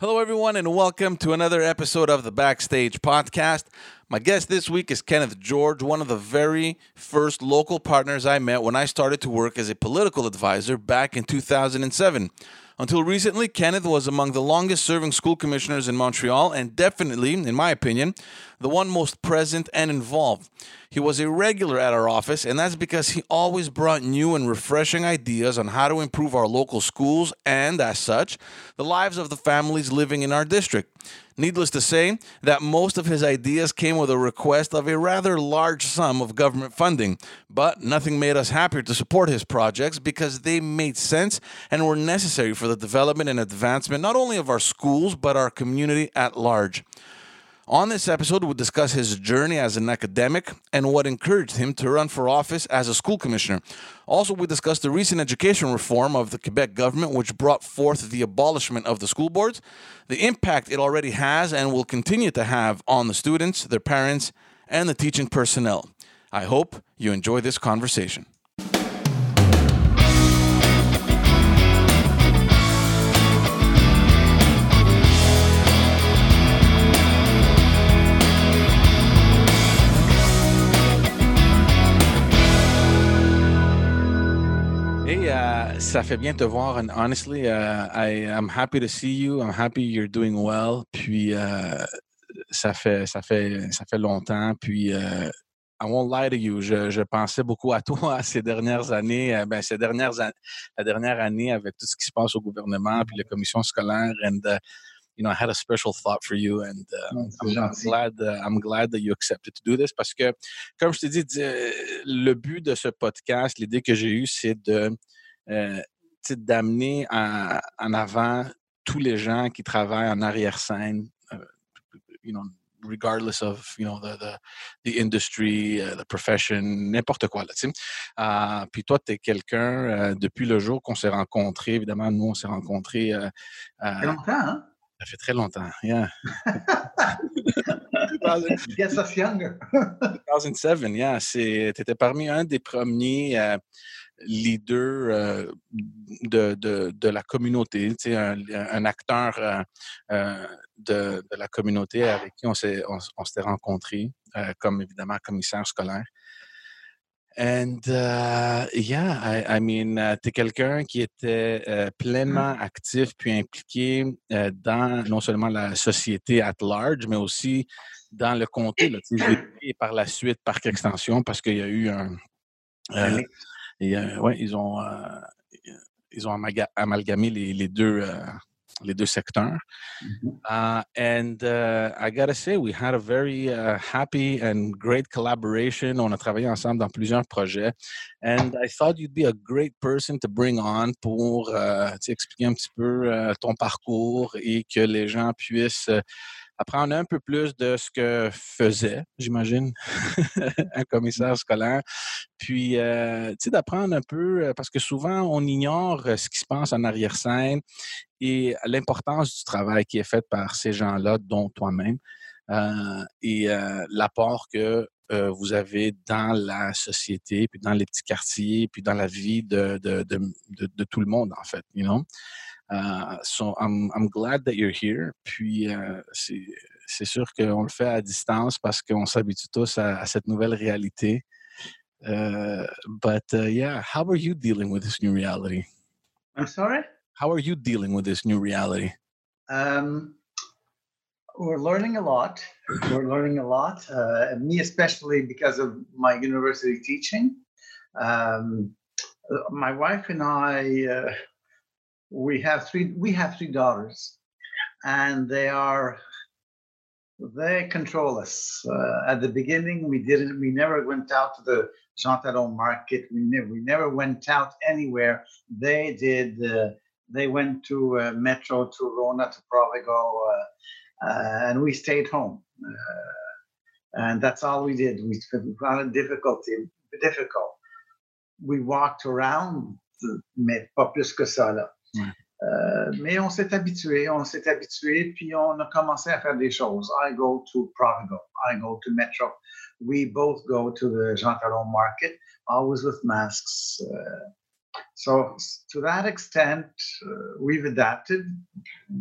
Hello, everyone, and welcome to another episode of the Backstage Podcast. My guest this week is Kenneth George, one of the very first local partners I met when I started to work as a political advisor back in 2007. Until recently, Kenneth was among the longest serving school commissioners in Montreal and definitely, in my opinion, the one most present and involved. He was a regular at our office, and that's because he always brought new and refreshing ideas on how to improve our local schools and, as such, the lives of the families living in our district. Needless to say, that most of his ideas came with a request of a rather large sum of government funding, but nothing made us happier to support his projects because they made sense and were necessary for the development and advancement not only of our schools but our community at large. On this episode, we'll discuss his journey as an academic and what encouraged him to run for office as a school commissioner. Also, we discuss the recent education reform of the Quebec government, which brought forth the abolishment of the school boards, the impact it already has and will continue to have on the students, their parents, and the teaching personnel. I hope you enjoy this conversation. Ça fait bien te voir. And honestly, uh, I am happy to see you. I'm happy you're doing well. Puis uh, ça fait ça fait ça fait longtemps. Puis uh, I won't lie to you, je, je, pensais beaucoup à toi ces dernières années. Euh, ben, ces dernières la dernière année avec tout ce qui se passe au gouvernement puis la commission scolaire. And uh, you know, I had a special thought for you, and uh, I'm, I'm, glad. Uh, I'm glad that you accepted to do this parce que, comme je t'ai dit, le but de ce podcast, l'idée que j'ai eue, c'est de euh, d'amener en, en, avant tous les gens qui travaillent en arrière-scène, uh, you know, regardless of you know the the, the industry, uh, the profession, n'importe quoi là. Uh, puis toi, tu es quelqu'un depuis le jour qu'on s'est rencontrés. Évidemment, nous on s'est rencontrés. Euh, longtemps, hein? Ça fait très longtemps, yeah. Guess us younger. 2007, yeah. Tu étais parmi un des premiers leaders euh, de, de, de, la communauté, un, un acteur euh, euh, de, de, la communauté avec qui on s'était on, on rencontrés, euh, comme évidemment commissaire scolaire. And uh, yeah, I, I mean, uh, tu es quelqu'un qui était uh, pleinement actif puis impliqué dans non seulement la société at large, mais aussi dans le comté, là, et par la suite, par extension, parce qu'il y a eu un. Euh, et, ouais, ils ont, ils ont amalgamé les, les deux les deux secteurs. Mm-hmm. Uh, and uh, I gotta say, we had a very uh, happy and great collaboration. On a travaillé ensemble dans plusieurs projets. And I thought you'd be a great person to bring on pour uh, expliquer un petit peu uh, ton parcours et que les gens puissent uh, apprendre un peu plus de ce que faisait, j'imagine, un commissaire scolaire. Puis, euh, tu sais, d'apprendre un peu, euh, parce que souvent, on ignore euh, ce qui se passe en arrière-scène et l'importance du travail qui est fait par ces gens-là, dont toi-même, euh, et euh, l'apport que euh, vous avez dans la société, puis dans les petits quartiers, puis dans la vie de, de, de, de tout le monde, en fait, you know? Uh, so I'm, I'm glad that you're here. Puis uh, c'est sûr qu'on le fait à distance parce qu'on s'habitue tous à, à, cette nouvelle réalité. Uh, but yeah, how are you dealing with this new reality? I'm sorry? How are you dealing with this new reality? Um, we're learning a lot. We're learning a lot. Uh, me, especially because of my university teaching. Um, my wife and I uh, we have three we have three daughters and they are they control us. Uh, at the beginning we didn't we never went out to the Jean Talon market. We never we never went out anywhere. They did uh, they went to uh, metro to rona to provigo uh, uh, and we stayed home. Uh, and that's all we did. We found it difficulty difficult. We walked around mais pas plus Euh, mais on s'est habitué, on s'est habitué, puis on a commencé à faire des choses. I go to Provigo, I go to Metro. We both go to the Jean Talon market, always with masks. Uh, so to that extent, uh, we've adapted.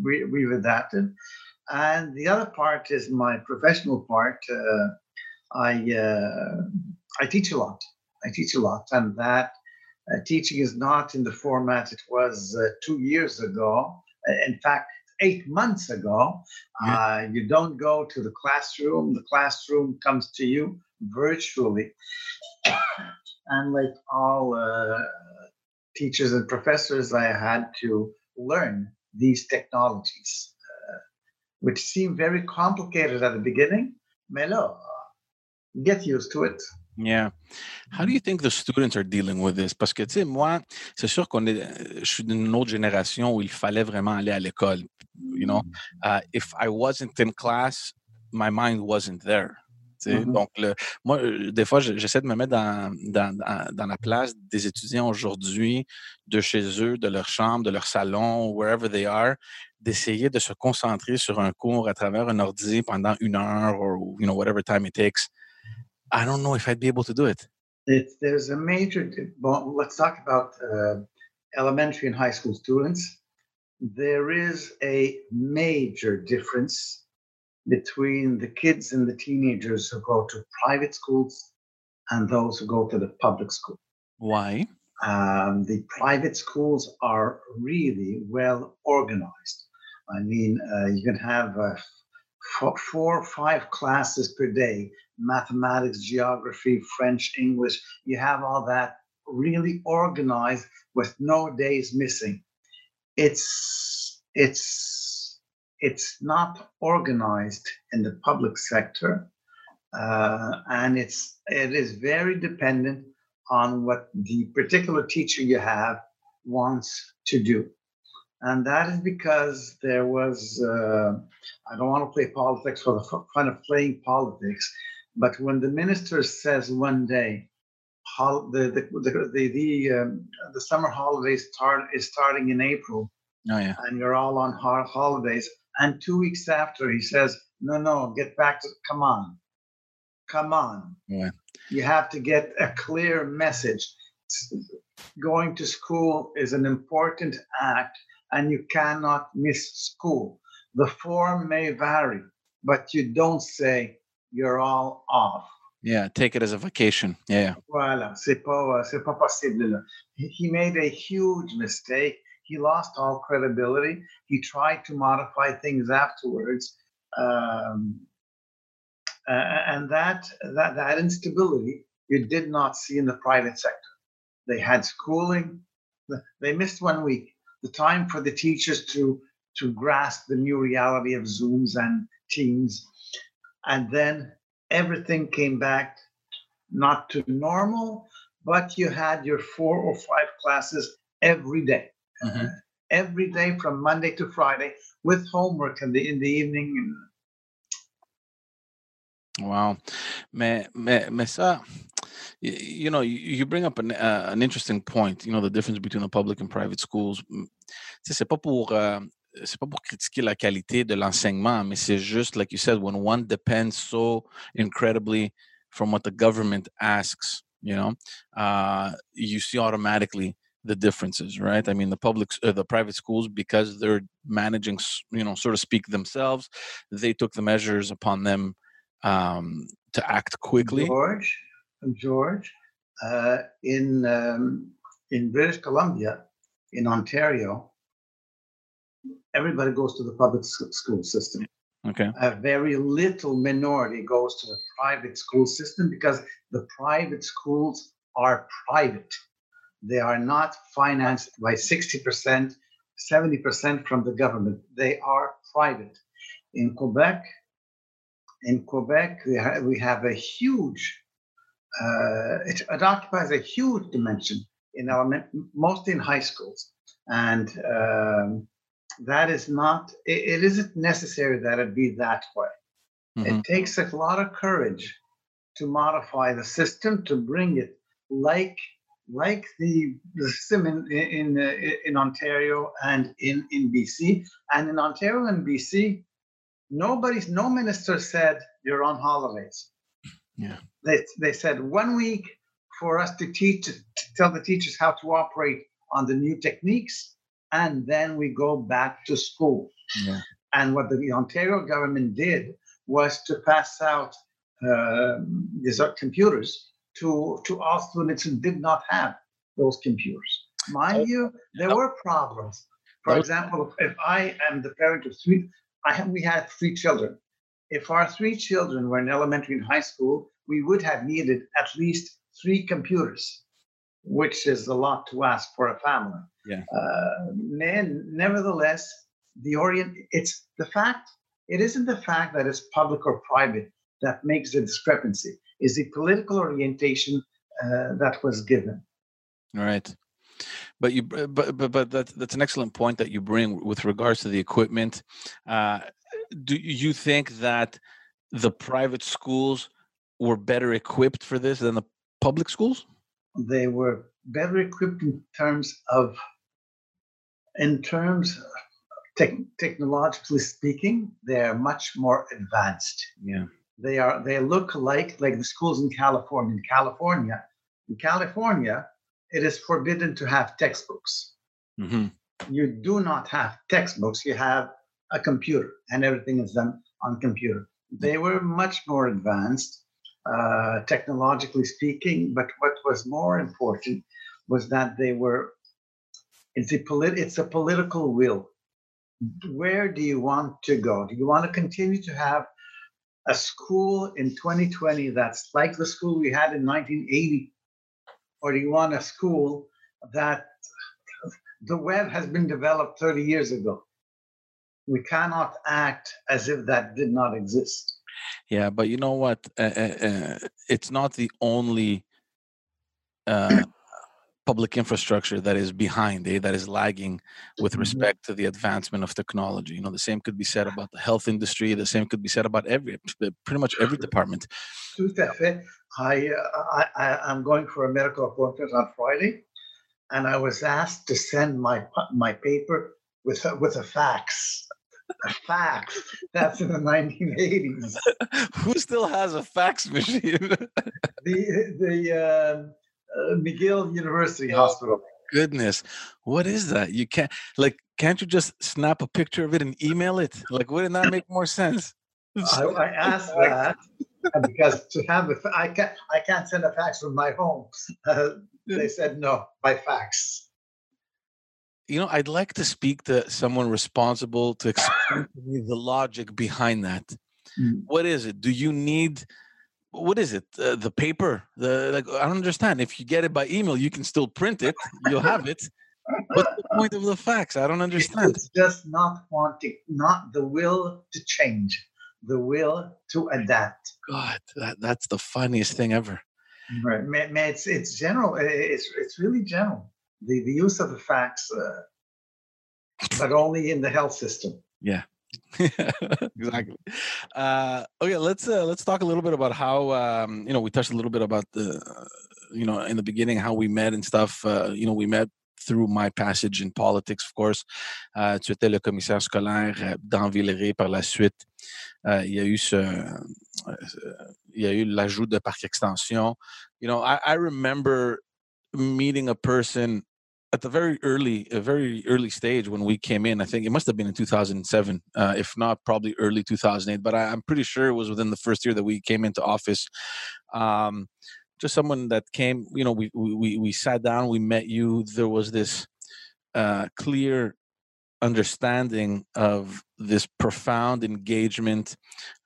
We, we've adapted, and the other part is my professional part. Uh, I uh, I teach a lot. I teach a lot, and that uh, teaching is not in the format it was uh, two years ago. In fact, eight months ago. Yeah. Uh, you don't go to the classroom, the classroom comes to you virtually. and like all uh, teachers and professors, I had to learn these technologies, uh, which seem very complicated at the beginning. Melo, get used to it. Yeah. How do you think the students are dealing with this? Parce que, tu sais, moi, c'est sûr qu'on est, je suis d'une autre génération où il fallait vraiment aller à l'école. You know, uh, if I wasn't in class, my mind wasn't there. Mm-hmm. Donc, le, moi, euh, des fois, j'essaie de me mettre dans, dans, dans, la place des étudiants aujourd'hui, de chez eux, de leur chambre, de leur salon, wherever they are, d'essayer de se concentrer sur un cours à travers un ordi pendant une heure ou, you know, whatever time it takes. I don't know if I'd be able to do it. it there's a major, well, let's talk about uh, elementary and high school students. There is a major difference between the kids and the teenagers who go to private schools and those who go to the public school. Why? Um, the private schools are really well organized. I mean, uh, you can have uh, four or five classes per day mathematics, geography, French, English. You have all that really organized with no days missing. It's it's it's not organized in the public sector, uh, and it's it is very dependent on what the particular teacher you have wants to do. And that is because there was, uh, I don't want to play politics for the fun of playing politics, but when the minister says one day, the the the the, the, um, the summer holidays start is starting in April, oh, yeah. and you're all on holidays, and two weeks after he says, no, no, get back to, come on, come on. Yeah. You have to get a clear message. Going to school is an important act, and you cannot miss school. The form may vary, but you don't say you're all off. Yeah, take it as a vacation. Yeah. Voilà, c'est pas, c'est pas possible. He made a huge mistake. He lost all credibility. He tried to modify things afterwards. Um, and that, that, that instability you did not see in the private sector. They had schooling. They missed one week. The time for the teachers to, to grasp the new reality of Zooms and Teams and then everything came back not to normal, but you had your four or five classes every day. Mm-hmm. Every day from Monday to Friday with homework in the in the evening. Wow, mais mais mais ça, you know, you, bring up an uh, an interesting point. You know, the difference between the public and private schools. C'est pas pour uh, c'est pas pour critiquer la qualité de l'enseignement, mais c'est juste, like you said, when one depends so incredibly from what the government asks, you know, uh, you see automatically the differences, right? I mean, the public, uh, the private schools, because they're managing, you know, so to speak, themselves, they took the measures upon them um, to act quickly. George, George, uh, in um, in British Columbia, in Ontario, everybody goes to the public school system. Okay. A very little minority goes to the private school system because the private schools are private. They are not financed by 60%, 70% from the government. They are private. In Quebec, in Quebec, we, ha- we have a huge, uh, it, it, occupies a huge dimension in element, mostly in high schools. And um, that is not it, it isn't necessary that it be that way mm-hmm. it takes a lot of courage to modify the system to bring it like like the, the system in in, in ontario and in in bc and in ontario and bc nobody's no minister said you're on holidays yeah they, they said one week for us to teach, to tell the teachers how to operate on the new techniques, and then we go back to school. Yeah. And what the Ontario government did was to pass out uh, these computers to, to all students who did not have those computers. Mind oh. you, there were problems. For example, if I am the parent of three, I have, we had three children. If our three children were in elementary and high school, we would have needed at least three computers, which is a lot to ask for a family. Yeah. Uh, nevertheless, the orient it's the fact it isn't the fact that it's public or private that makes the discrepancy is the political orientation uh, that was given all right but you but but but that's that's an excellent point that you bring with regards to the equipment uh, do you think that the private schools were better equipped for this than the public schools they were better equipped in terms of in terms te- technologically speaking, they're much more advanced. Yeah. They are they look like like the schools in California. In California, in California, it is forbidden to have textbooks. Mm-hmm. You do not have textbooks. You have a computer, and everything is done on computer. They were much more advanced, uh, technologically speaking. But what was more important was that they were. It's a polit- It's a political will where do you want to go? Do you want to continue to have a school in 2020 that's like the school we had in 1980? Or do you want a school that the web has been developed 30 years ago? We cannot act as if that did not exist. Yeah, but you know what? Uh, uh, uh it's not the only uh, public infrastructure that is behind, eh, that is lagging with mm-hmm. respect to the advancement of technology. You know, the same could be said about the health industry. The same could be said about every, pretty much every department. I, uh, I, I'm going for a medical appointment on Friday, and I was asked to send my my paper with a, with a fax. A fax. That's in the 1980s. Who still has a fax machine? the the. Uh, uh, McGill University Hospital. Goodness, what is that? You can't like, can't you just snap a picture of it and email it? Like, wouldn't that make more sense? I, I asked that because to have a, I can't, I can't send a fax from my home. Uh, they said no by fax. You know, I'd like to speak to someone responsible to explain to me the logic behind that. Mm. What is it? Do you need? what is it? Uh, the paper? The like I don't understand. If you get it by email, you can still print it. You'll have it. What's the point of the fax? I don't understand. It's just not wanting, not the will to change, the will to adapt. God, that, that's the funniest thing ever. Right, it's it's general. It's it's really general. The the use of the fax, uh, but only in the health system. Yeah, exactly. Uh, okay, let's uh, let's talk a little bit about how um, you know we touched a little bit about the you know in the beginning how we met and stuff. Uh, you know, we met through my passage in politics, of course. Uh, tu étais le commissaire scolaire euh, dans Villeray par la suite. Uh, il y a eu ce, il y a eu l'ajout de parc extension. You know, I, I remember meeting a person at the very early, a very early stage when we came in, I think it must have been in 2007, uh, if not probably early 2008. But I, am pretty sure it was within the first year that we came into office. Um, just someone that came, you know, we we we sat down, we met you. There was this uh, clear understanding of this profound engagement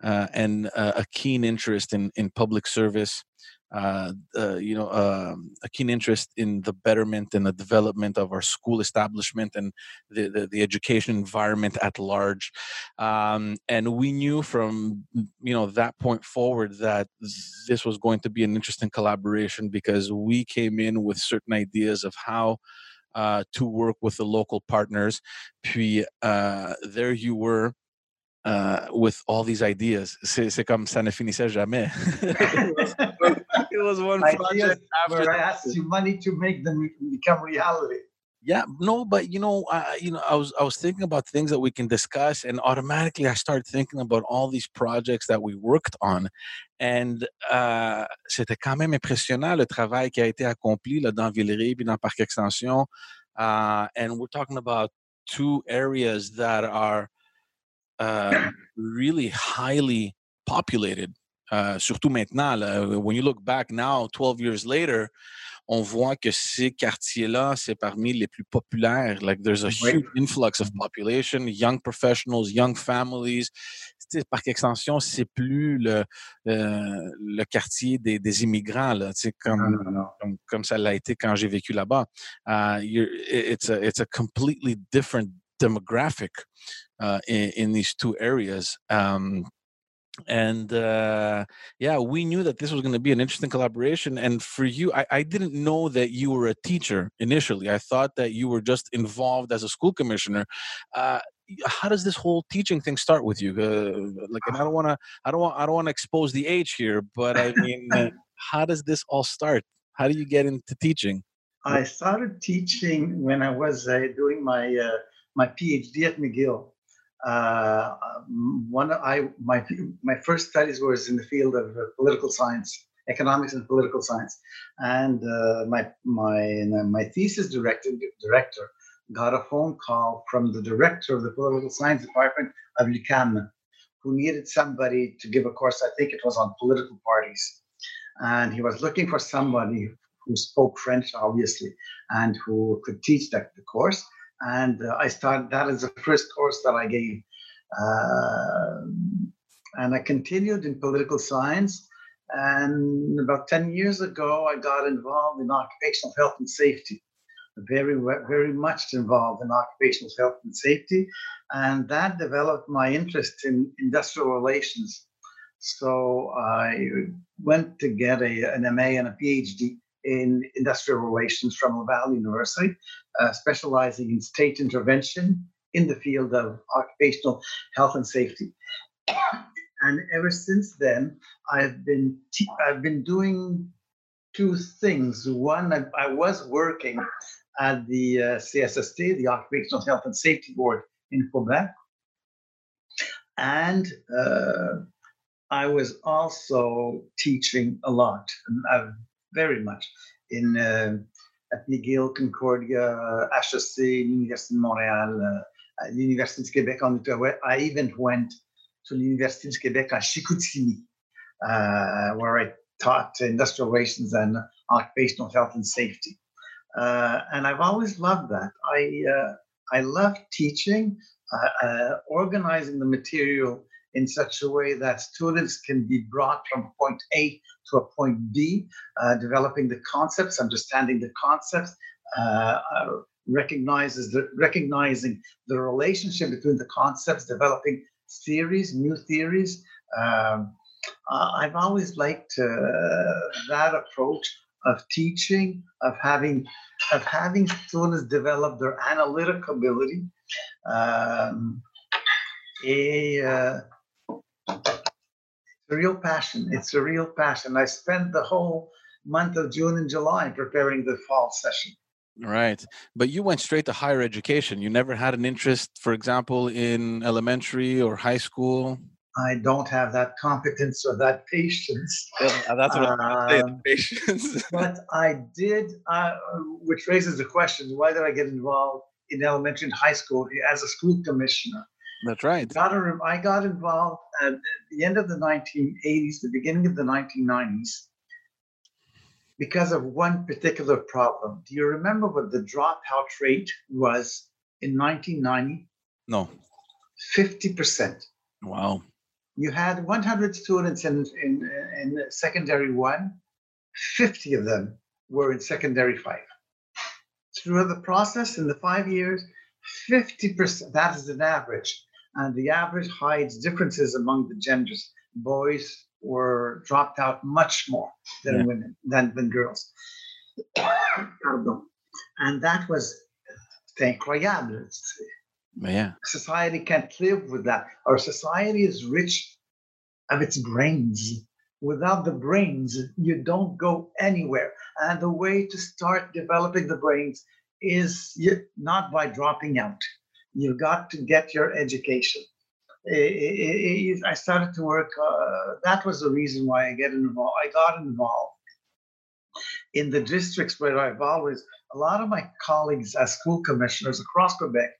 uh, and uh, a keen interest in in public service uh, uh, you know, um, a keen interest in the betterment and the development of our school establishment and the, the, the education environment at large. Um, and we knew from, you know, that point forward that this was going to be an interesting collaboration because we came in with certain ideas of how uh, to work with the local partners. Puis uh, there you were uh, with all these ideas. C'est comme ça ne finissait jamais. it was one project after I asked you money to make them become reality. Yeah, no, but you know, I, you know, I was I was thinking about things that we can discuss, and automatically I started thinking about all these projects that we worked on, and uh, c'était quand même impressionnant le travail qui a été accompli là, dans Villeray puis dans Parc Extension, uh, and we're talking about two areas that are uh, really highly populated. Uh, surtout maintenant, là, when you look back now, 12 years later, on voit que ces quartiers-là, c'est parmi les plus populaires. Like, there's a huge influx of population, young professionals, young families. sais, par extension, c'est plus le, euh, le quartier des, des immigrants, là, comme, non, non, non. comme, comme ça l'a été quand j'ai vécu là-bas. Uh, it's, a, it's a completely different demographic uh, in, in these two areas. Um, and uh, yeah we knew that this was going to be an interesting collaboration and for you I, I, didn't know that you were a teacher initially. I thought that you were just involved as a school commissioner. Uh, how does this whole teaching thing start with you? Uh, like and i don't want to i don't want i don't want to expose the age here but i mean uh, how does this all start? How do you get into teaching? I started teaching when i was uh, doing my uh, my phd at mcgill uh, one I my my first studies was in the field of uh, political science, economics and political science, and uh, my my my thesis director director got a phone call from the director of the political science department of l'UQAM, who needed somebody to give a course. I think it was on political parties, and he was looking for somebody who spoke French, obviously, and who could teach that the course and uh, I started that as the first course that I gave. Uh, and I continued in political science. And about 10 years ago, I got involved in occupational health and safety, very, very much involved in occupational health and safety. And that developed my interest in industrial relations. So I went to get a, an MA and a PhD in industrial relations from Laval University, uh, specializing in state intervention in the field of occupational health and safety. And ever since then, I've been I've been doing two things. One, I, I was working at the uh, CSST, the Occupational Health and Safety Board in Quebec, and uh, I was also teaching a lot, uh, very much in uh, at McGill, Concordia, HEC, Université de Montréal, uh, University of Quebec en Outaouais. I even went to the University of Quebec at Chicoutimi, uh, where I taught industrial relations and occupational health and safety. Uh, and I've always loved that. I uh, I love teaching, uh, uh, organizing the material in such a way that students can be brought from point A to a point B, uh, developing the concepts, understanding the concepts, uh, uh, recognizes the, recognizing the relationship between the concepts, developing theories, new theories. Um, uh, I've always liked uh, that approach of teaching, of having, of having students develop their analytic ability. Um, a, uh, a real passion. It's a real passion. I spent the whole month of June and July preparing the fall session. Right. But you went straight to higher education. You never had an interest, for example, in elementary or high school? I don't have that competence or that patience. Yeah, that's what I'm saying, um, patience. but I did, uh, which raises the question why did I get involved in elementary and high school as a school commissioner? That's right. Got a, I got involved at the end of the 1980s, the beginning of the 1990s, because of one particular problem. Do you remember what the dropout rate was in 1990? No. 50%. Wow. You had 100 students in, in, in secondary one, 50 of them were in secondary five. Through the process, in the five years, 50%, that is an average and the average hides differences among the genders. Boys were dropped out much more than yeah. women than, than girls. and that was incroyable. Yeah. Society can't live with that. Our society is rich of its brains. Without the brains, you don't go anywhere. And the way to start developing the brains is not by dropping out. You've got to get your education. I started to work. Uh, that was the reason why I get involved. I got involved in the districts where I've always. A lot of my colleagues as school commissioners across Quebec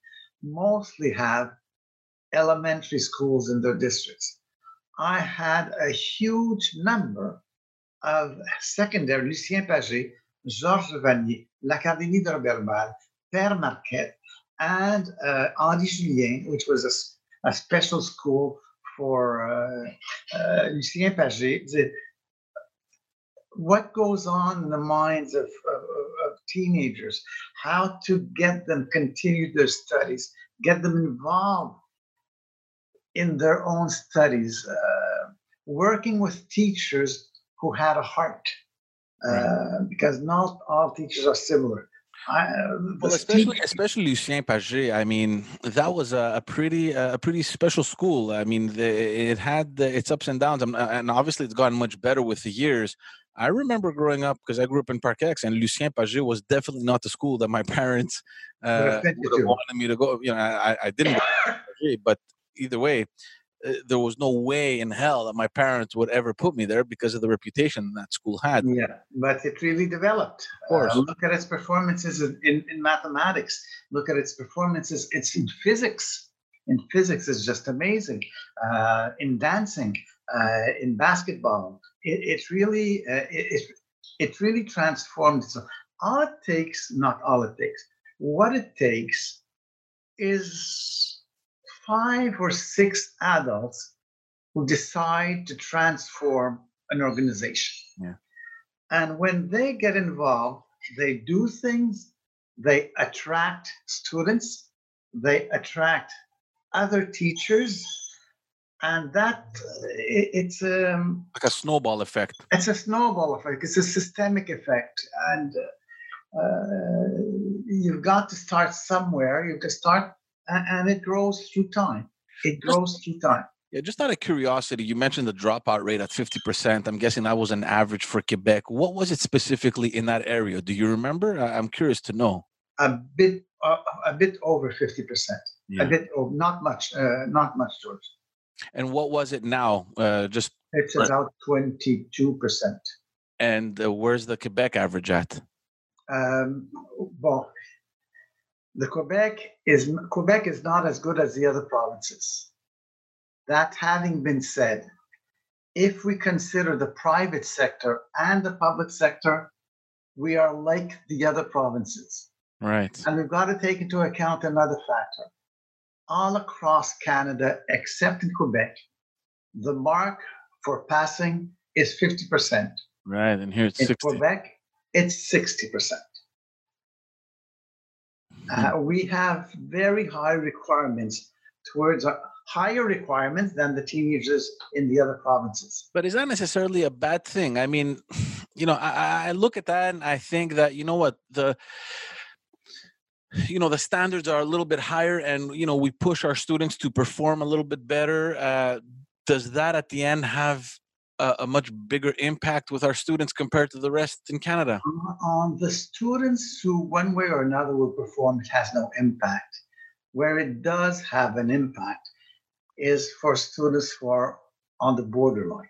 mostly have elementary schools in their districts. I had a huge number of secondary, Lucien Pagé, Georges Vanier, l'Académie de Roberval, Père Marquette, and uh, Henri Julien, which was a, a special school for uh, uh, Lucien Pagé. The, what goes on in the minds of, of, of, teenagers, how to get them continue their studies, get them involved in their own studies, uh, working with teachers who had a heart, uh, right. because not all teachers are similar. I, uh, well, especially especially Lucien Pagé. I mean, that was a, a pretty a pretty special school. I mean, the, it had the, its ups and downs, and obviously it's gotten much better with the years. I remember growing up because I grew up in Parkex, and Lucien Pagé was definitely not the school that my parents uh, would have wanted me to go. You know, I, I didn't, Pagé, but either way, there was no way in hell that my parents would ever put me there because of the reputation that school had. Yeah, but it really developed. Of course. Uh, look at its performances in, in mathematics. Look at its performances. It's in physics. In physics is just amazing. Uh, in dancing, uh, in basketball, it, it really uh, it, it really transformed. So all it takes, not all it takes, what it takes is five or six adults who decide to transform an organization. Yeah. And when they get involved, they do things, they attract students, they attract other teachers, and that it's um, like a snowball effect. It's a snowball effect. It's a systemic effect, and uh, you've got to start somewhere. You to start and it grows through time. It grows through time. Yeah, just out of curiosity, you mentioned the dropout rate at 50%. I'm guessing that was an average for Quebec. What was it specifically in that area? Do you remember? I'm curious to know. A bit, uh, a bit over 50%. Yeah. A bit, over, not much, uh, not much, George. And what was it now? Uh, just it's about 22%. And uh, where's the Quebec average at? Um, well, the Quebec is Quebec is not as good as the other provinces. That having been said, if we consider the private sector and the public sector, we are like the other provinces. Right. And we've got to take into account another factor. All across Canada, except in Quebec, the mark for passing is 50%. Right. And here it's in 60. Quebec, it's 60%. Uh, we have very high requirements towards uh, higher requirements than the teenagers in the other provinces. But is that necessarily a bad thing? I mean, you know, I, I look at that and I think that you know what the you know the standards are a little bit higher and you know we push our students to perform a little bit better uh, does that at the end have a, a, much bigger impact with our students compared to the rest in Canada? On the students who, one way or another, will perform, it has no impact. Where it does have an impact is for students who are on the borderline.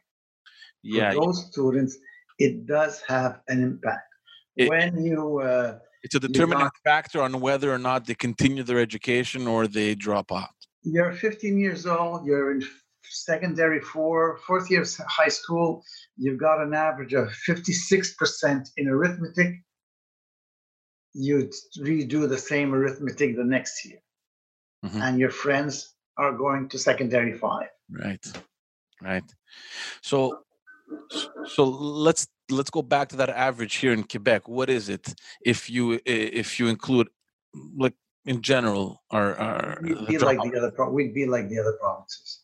Yeah. For those students, it does have an impact. It, when you uh, it's a determining factor on whether or not they continue their education or they drop out. You're 15 years old. You're in secondary four, fourth year of high school, you've got an average of 56% in arithmetic. You redo the same arithmetic the next year. Mm-hmm. And your friends are going to secondary five. Right. Right. So so let's let's go back to that average here in Quebec. What is it if you if you include like in general our, our we'd be like the other we'd be like the other provinces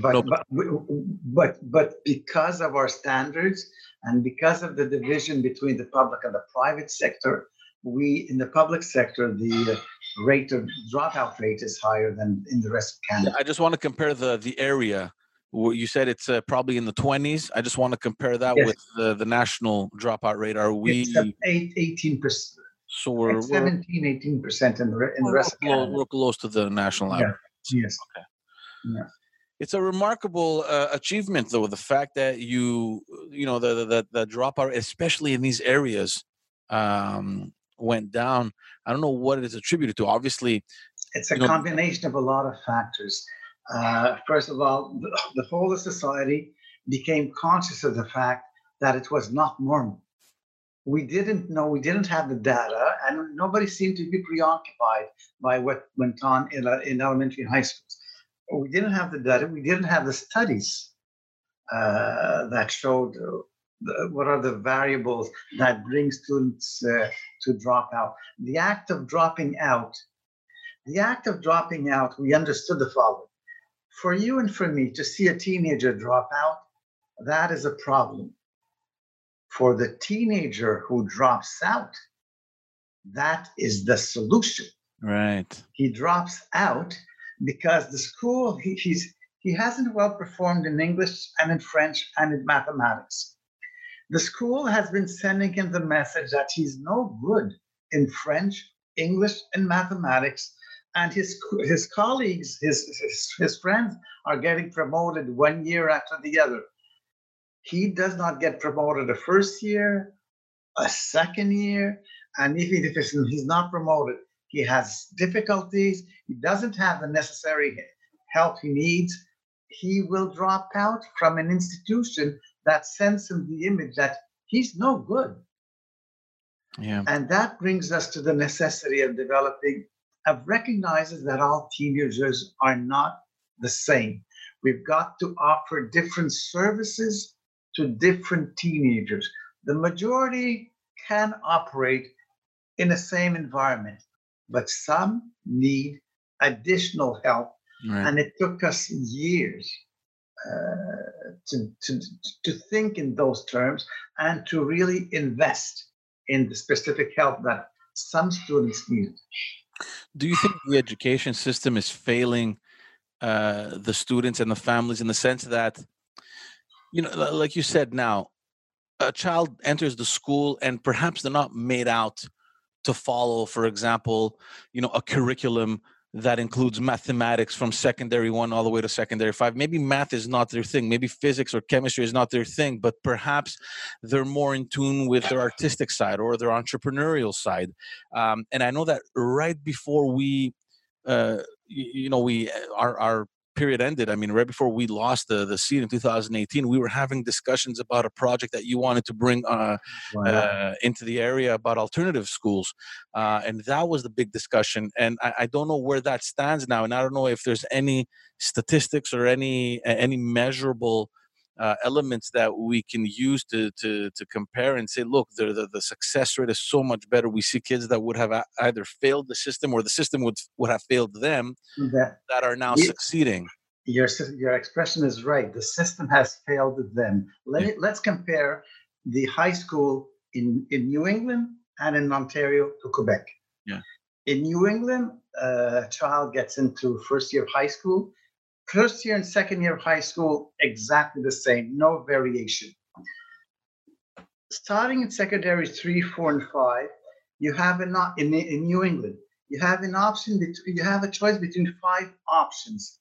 but, no. but, but, but because of our standards and because of the division between the public and the private sector, we in the public sector, the rate of dropout rate is higher than in the rest of Canada. I just want to compare the the area. Where you said it's uh, probably in the 20s. I just want to compare that yes. with the, the national dropout rate. Are we eight, 18 percent? So we're, Like 17, 18 percent in the in the we're, rest Canada. we're close to the national Yeah. average. Yes. It's a remarkable uh, achievement, though, the fact that you, you know, the the, the, dropout, especially in these areas, um, went down. I don't know what it is attributed to. Obviously, It's a You know- combination of a lot of factors. Uh, first of all, the, the whole of society became conscious of the fact that it was not normal. We didn't know, we didn't have the data, and nobody seemed to be preoccupied by what went on in, uh, in elementary and high schools. We didn't have the data, we didn't have the studies uh, that showed uh, the, what are the variables that bring students uh, to drop out. The act of dropping out the act of dropping out, we understood the following. For you and for me to see a teenager drop out, that is a problem. For the teenager who drops out, that is the solution. right? He drops out because the school, he, he's, he hasn't well performed in English and in French and in mathematics. The school has been sending him the message that he's no good in French, English, and mathematics and his his colleagues, his, his his friends are getting promoted one year after the other. He does not get promoted the first year, a second year, and even if he's not promoted, he has difficulties. He doesn't have the necessary help he needs. He will drop out from an institution that sends him the image that he's no good. Yeah. And that brings us to the necessity of developing, of recognizing that all teenagers are not the same. We've got to offer different services to different teenagers. The majority can operate in the same environment, but some need additional help. Right. And it took us years uh, to, to, to think in those terms and to really invest in the specific help that some students need. Do you think the education system is failing uh, the students and the families in the sense that, you know, like you said now, a child enters the school and perhaps they're not made out to follow, for example, you know, a curriculum that includes mathematics from secondary one all the way to secondary five. Maybe math is not their thing. Maybe physics or chemistry is not their thing, but perhaps they're more in tune with their artistic side or their entrepreneurial side. Um, and I know that right before we, uh, you, you know, we our our period ended. I mean, right before we lost the the seat in 2018, we were having discussions about a project that you wanted to bring uh, uh, into the area about alternative schools, uh, and that was the big discussion. And I, I don't know where that stands now, and I don't know if there's any statistics or any any measurable uh, elements that we can use to to to compare and say, look, the, the the success rate is so much better. We see kids that would have a- either failed the system or the system would would have failed them that that are now Yes. succeeding. your your expression is right. The system has failed them. Let Yeah. me, let's compare the high school in, in New England and in Ontario to Quebec. Yeah. In New England, uh, a child gets into first year of high school. First year and second year of high school, exactly the same, no variation. Starting in secondary three, four, and five, you have an in, in New England, you have an option, bet- you have a choice between five options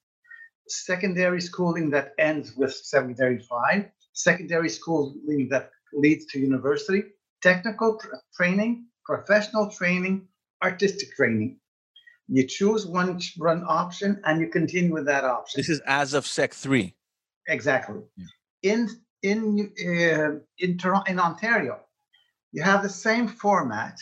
secondary schooling that ends with secondary five, secondary schooling that leads to university, technical tr- training, professional training, artistic training. You choose one one option and you continue with that option. This is as of Sec three. Exactly. Yeah. In in uh, in Toronto, in Ontario, you have the same format,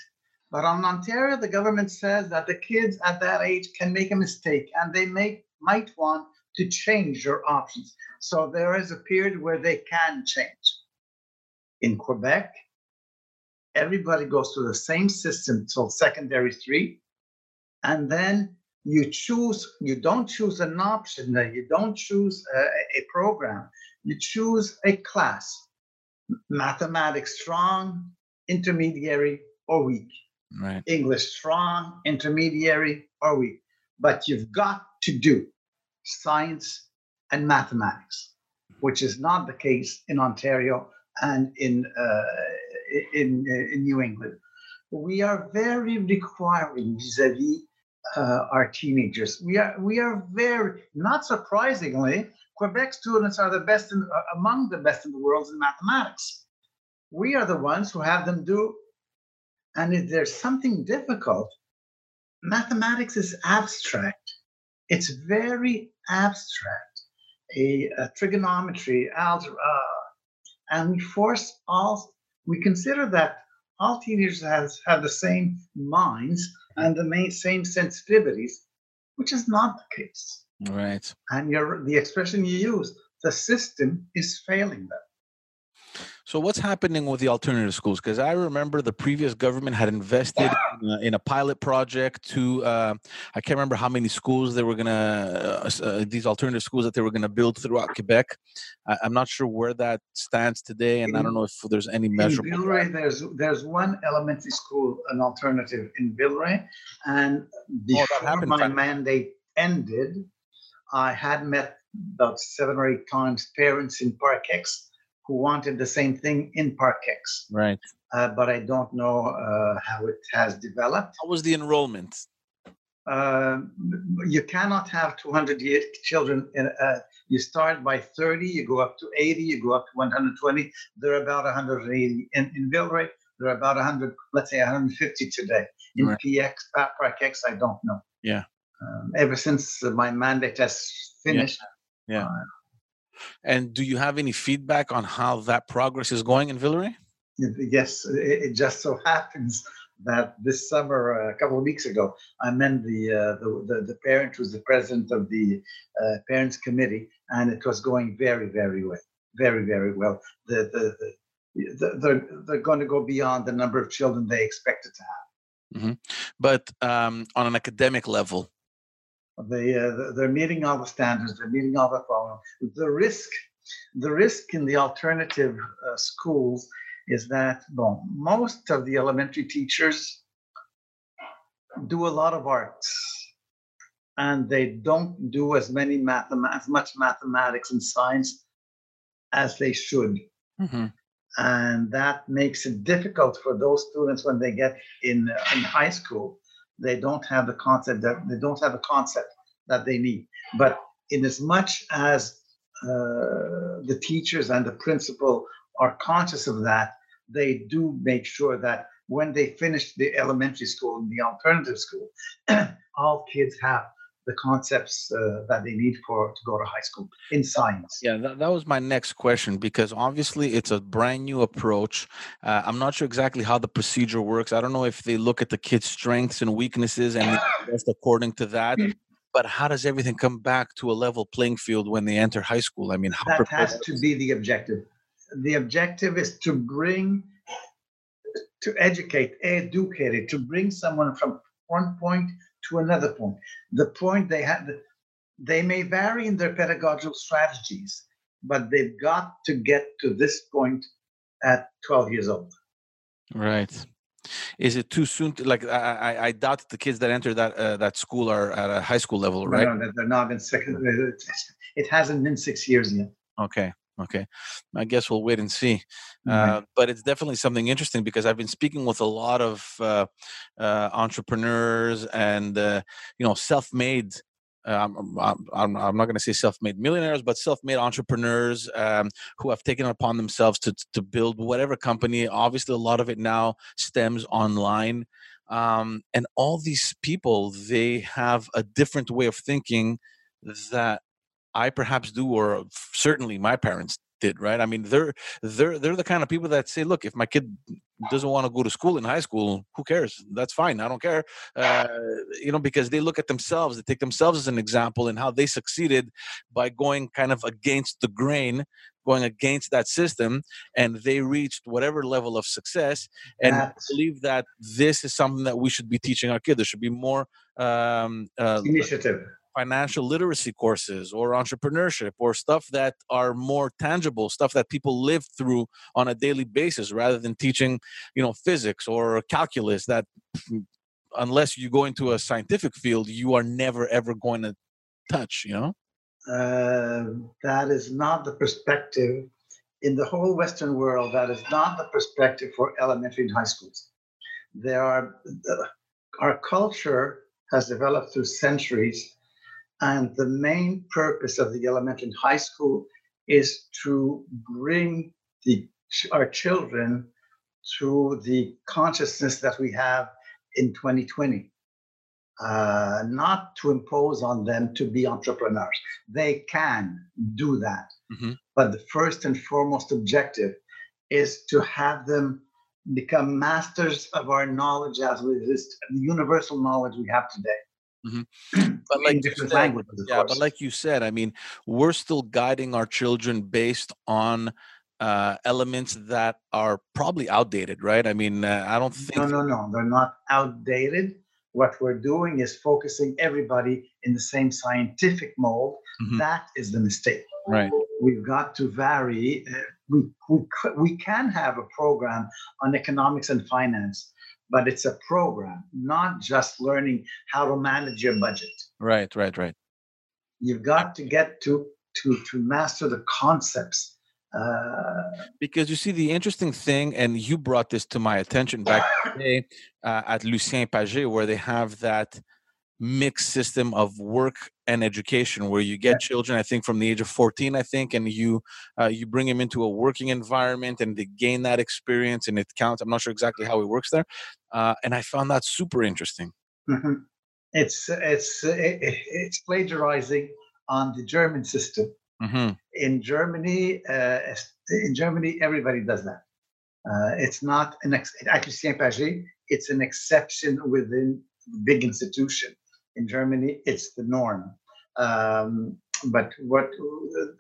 but on Ontario, the government says that the kids at that age can make a mistake and they may might want to change their options. So there is a period where they can change. In Quebec, everybody goes through the same system till secondary three, and then you choose. You don't choose an option. You don't choose a, a program. You choose a class. Mathematics strong, intermediary, or weak. Right. English strong, intermediary, or weak. But you've got to do science and mathematics, which is not the case in Ontario and in uh, in in New England. we are very requiring vis-a-vis uh, our teenagers. We are we are very not surprisingly, Quebec students are the best in, uh, among the best in the world in mathematics. We are the ones who have them do, and if there's something difficult, mathematics is abstract. It's very abstract. A, a trigonometry, algebra, and we force all. We consider that all teenagers have the same minds and the main, same sensitivities, which is not the case. Right. And your the expression you use, the system is failing them. So what's happening with the alternative schools? Because I remember the previous government had invested in a, in a pilot project to uh, I can't remember how many schools they were gonna uh, uh, these alternative schools that they were gonna build throughout Quebec. I, am not sure where that stands today, and in, I don't know if there's any measurable. In Villeray, there's there's one elementary school, an alternative in Villeray, and oh, before oh, my mandate ended, I had met about seven or eight times parents in Park X who wanted the same thing in Parkex. Right. Uh, but I don't know uh, how it has developed. How was the enrollment? Uh, you cannot have 200 children. In, uh, you start by 30, you go up to 80, you go up to 120. There are about 180 in, in Villeray. There are about 100, let's say 150 today. In right. PX, Parkex, I don't know. Yeah. Um, ever since my mandate has finished. Yeah. yeah. And do you have any feedback on how that progress is going in Villeray? Yes, it just so happens that this summer, uh, a couple of weeks ago, I met the, uh, the, the, the parent who's the president of the uh, parents committee, and it was going very, very well, very, very well. The, the, the, they're, they're going to go beyond the number of children they expected to have. Mm-hmm. But um, on an academic level, they, uh, they're meeting all the standards. They're meeting all the problems. The risk, the risk in the alternative uh, schools is that well, most of the elementary teachers do a lot of arts, and they don't do as many mathem- as much mathematics and science as they should. Mm-hmm. And that makes it difficult for those students when they get in, in high school they don't have the concept that they don't have the concept that they need. But in as much as uh, the teachers and the principal are conscious of that, they do make sure that when they finish the elementary school and the alternative school, all kids have the concepts uh, that they need for to go to high school in science. Yeah, that, that was my next question because obviously it's a brand new approach. Uh, I'm not sure exactly how the procedure works. I don't know if they look at the kids' strengths and weaknesses and just according to that. But how does everything come back to a level playing field when they enter high school? I mean, how that has to be the objective. The objective is to bring, to educate, educate, to bring someone from one point to another point. The point they had, they may vary in their pedagogical strategies, but they've got to get to this point at 12 years old. Right. Is it too soon? To, like I, I doubt the kids that enter that uh, that school are at a high school level, right? No, no they're not in second. It hasn't been six years yet. Okay. Okay, I guess we'll wait and see. Uh, but it's definitely something interesting because I've been speaking with a lot of uh, uh, entrepreneurs and uh, you know self-made. Um, I'm, I'm, I'm, not going to say self-made millionaires, but self-made entrepreneurs um, who have taken upon themselves to to build whatever company. Obviously, a lot of it now stems online, um, and all these people they have a different way of thinking that I perhaps do, or certainly my parents did, right? I mean, they're they're they're the kind of people that say, look, if my kid doesn't want to go to school in high school, who cares? That's fine. I don't care. Uh, you know, because they look at themselves, they take themselves as an example and how they succeeded by going kind of against the grain, going against that system, and they reached whatever level of success. And I believe that this is something that we should be teaching our kids. There should be more um, uh, initiative financial literacy courses or entrepreneurship or stuff that are more tangible stuff that people live through on a daily basis rather than teaching you know physics or calculus that unless you go into a scientific field you are never ever going to touch you know? Uh, that is not the perspective in the whole western world that is not the perspective for elementary and high schools. There are our culture has developed through centuries, and the main purpose of the elementary and high school is to bring the our children to the consciousness that we have in 2020 uh, not to impose on them to be entrepreneurs. They can do that. Mm-hmm. But the first and foremost objective is to have them become masters of our knowledge as with the universal knowledge we have today. Mm-hmm. But like different said, languages, yeah, but like you said, I mean, we're still guiding our children based on uh, elements that are probably outdated, right? I mean, uh, I don't think. No, no, no, they're not outdated what we're doing is focusing everybody in the same scientific mold. Mm-hmm. That is the mistake. Right. We've got to vary. Uh, we, we, we can have a program on economics and finance, but it's a program, not just learning how to manage your budget. Right, right, right. You've got to get to to to master the concepts uh, because you see the interesting thing, and you brought this to my attention back today uh, at Lucien Pagé, where they have that mixed system of work and education, where you get yeah. children, I think, from the age of fourteen, I think, and you uh, you bring them into a working environment, and they gain that experience, and it counts. I'm not sure exactly how it works there, uh, and I found that super interesting. Mm-hmm. It's it's it's plagiarizing on the German system Mm-hmm. In Germany, uh, in Germany, everybody does that. Uh, it's not an ex- actually Saint Pagé. It's an exception within big institution. In Germany, it's the norm. Um, but what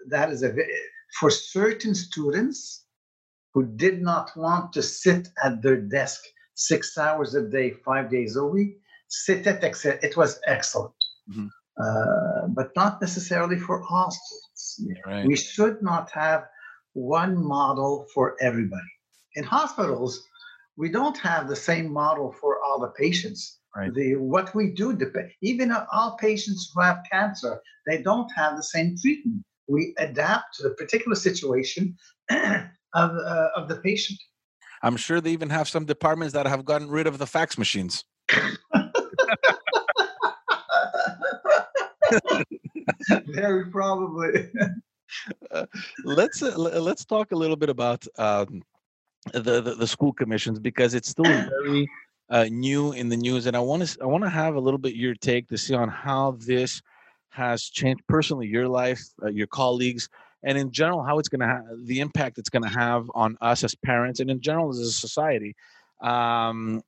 that is a for certain students who did not want to sit at their desk six hours a day, five days a week, sit at Excel. It was excellent. Mm-hmm. Uh, but not necessarily for all students. Right. We should not have one model for everybody. In hospitals, we don't have the same model for all the patients. Right. The what we do depend. Even all patients who have cancer, they don't have the same treatment. We adapt to the particular situation of uh, of the patient. I'm sure they even have some departments that have gotten rid of the fax machines. Very probably. uh, let's uh, let's talk a little bit about um, the, the, the school commissions because it's still very uh, new in the news, and I want to I want to have a little bit your take to see on how this has changed personally your life, uh, your colleagues, and in general how it's going to have the impact it's going to have on us as parents and in general as a society. Um,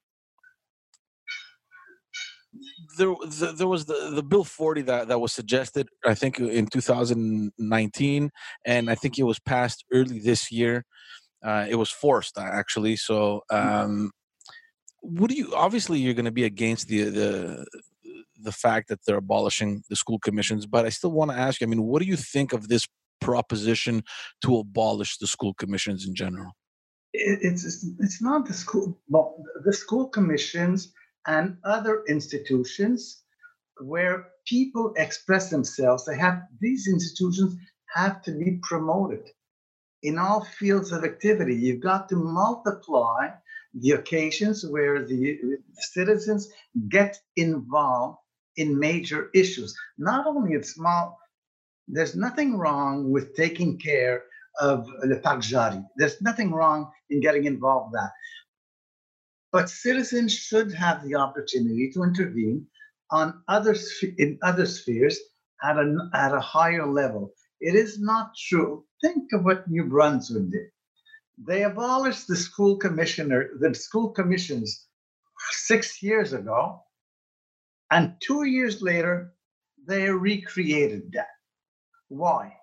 there, the, there was the, the bill 40 that, that was suggested i think in 2019 and i think it was passed early this year uh, it was forced actually so mm-hmm. um, what do you obviously you're going to be against the the the fact that they're abolishing the school commissions but i still want to ask you i mean what do you think of this proposition to abolish the school commissions in general it's it's not the school well, the school commissions and other institutions where people express themselves. They have these institutions have to be promoted in all fields of activity. You've got to multiply the occasions where the citizens get involved in major issues, not only in small. There's nothing wrong with taking care of the Parc Jarry. There's nothing wrong in getting involved in that. But citizens should have the opportunity to intervene on other in other spheres at a, at a higher level. It is not true. Think of what New Brunswick did. They abolished the school commissioner, the school commissions six years ago, and two years later, they recreated that. Why?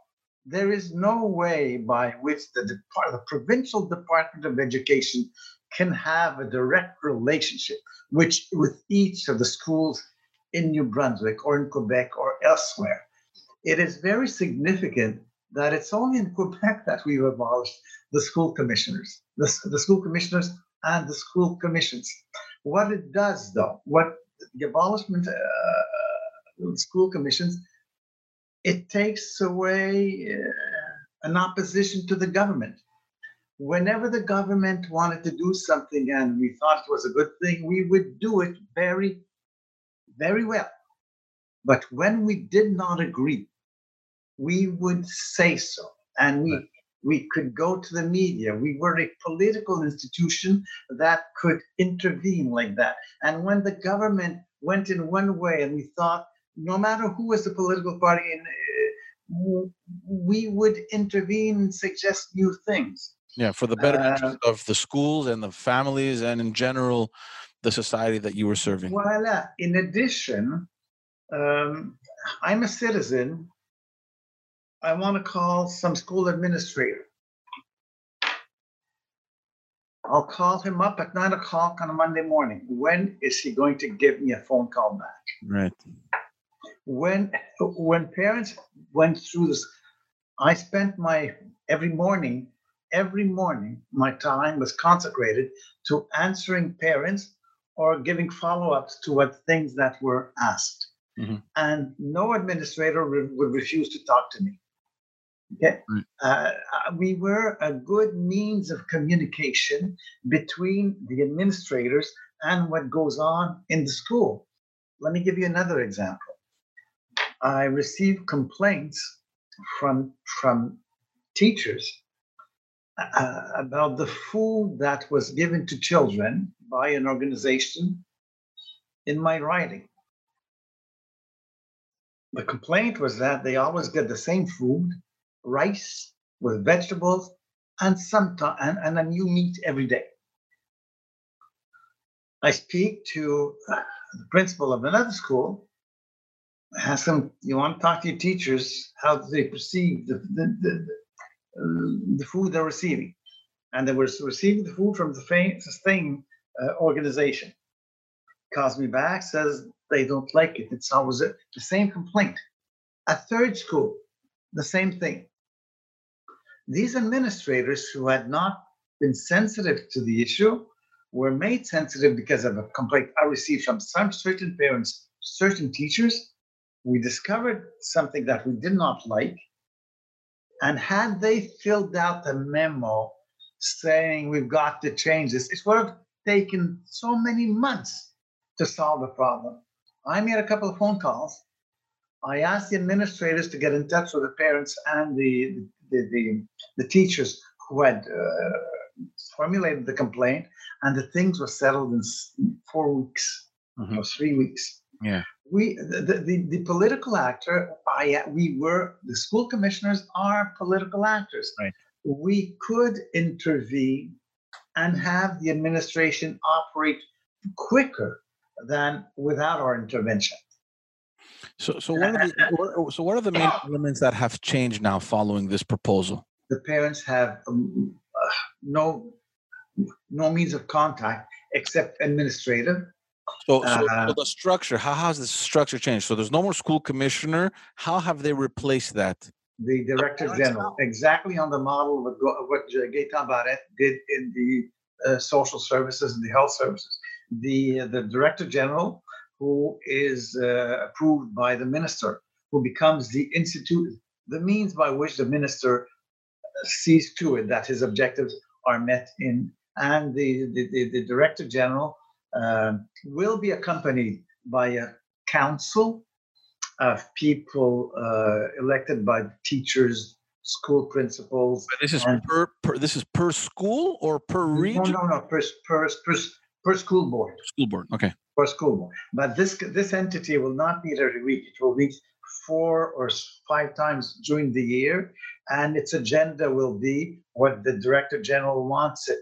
There is no way by which the, Depart- the provincial Department of Education can have a direct relationship which with each of the schools in New Brunswick or in Quebec or elsewhere. It is very significant that it's only in Quebec that we've abolished the school commissioners, the, the school commissioners and the school commissions. What it does, though, what the abolishment uh, of school commissions, it takes away uh, an opposition to the government whenever the government wanted to do something and we thought it was a good thing, we would do it very, very well. But when we did not agree, we would say so. And we, we could go to the media. We were a political institution that could intervene like that. And when the government went in one way and we thought, no matter who was the political party, in, uh, we would intervene and suggest new things. Yeah, for the better uh, interest of the schools and the families and in general, the society that you were serving. Voila. In addition, um, I'm a citizen. I want to call some school administrator. I'll call him up at nine o'clock on a Monday morning. When is he going to give me a phone call back? Right. When when parents went through this, I spent my every morning, every morning, my time was consecrated to answering parents or giving follow-ups to what things that were asked. Mm-hmm. And no administrator re- would refuse to talk to me. Okay. Right. Uh, uh, we were a good means of communication between the administrators and what goes on in the school. Let me give you another example. I received complaints from from teachers uh, about the food that was given to children by an organization in my riding. The complaint was that they always get the same food rice with vegetables and sometimes and, and a new meat every day. I speak to uh, the principal of another school, ask them, you want to talk to your teachers, how they perceive the, the, the, uh, the food they're receiving? And they were receiving the food from the same uh, organization. Calls me back, says they don't like it. It's always a, the same complaint. A third school, the same thing. These administrators who had not been sensitive to the issue were made sensitive because of a complaint I received from some certain parents, certain teachers. We discovered something that we did not like. And had they filled out the memo saying we've got to change this, it would have taken so many months to solve the problem. I made a couple of phone calls. I asked the administrators to get in touch with the parents and the, the, the, the teachers who had uh, formulated the complaint, and the things were settled in four weeks mm-hmm. or three weeks. Yeah. We the, the, the political actor, I we were the school commissioners are political actors. Right. We could intervene and have the administration operate quicker than without our intervention. So, so what are the so what are the main elements that have changed now following this proposal? The parents have um, uh, no no means of contact except administrative. So, so, uh, so, the structure, how has the structure changed? So there's no more school commissioner. How have they replaced that? The director general, exactly on the model of what Gaetan Barrette did in the uh, social services and the health services. The the director general who is uh, approved by the minister, who becomes the institute, the means by which the minister sees to it that his objectives are met in, and the, the, the, the director general uh, will be accompanied by a council of people uh, elected by teachers, school principals. But this is per, per, this is per school or per region? No, no, no, per, per, per, per school board. School board, okay for school. But this this entity will not meet every week. It will meet four or five times during the year, and its agenda will be what the director general wants it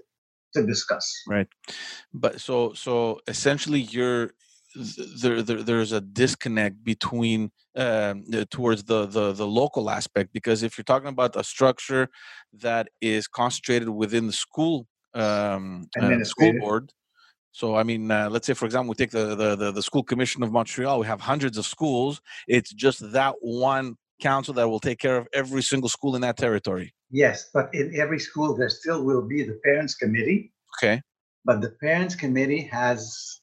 to discuss. Right. But so so essentially, you're there, there there's a disconnect between um, towards the, the the local aspect because if you're talking about a structure that is concentrated within the school um, uh, school board so, I mean, uh, let's say, for example, we take the, the, the the school commission of Montreal. We have hundreds of schools. It's just that one council that will take care of every single school in that territory. Yes, but in every school there still will be the parents committee. Okay. But the parents committee has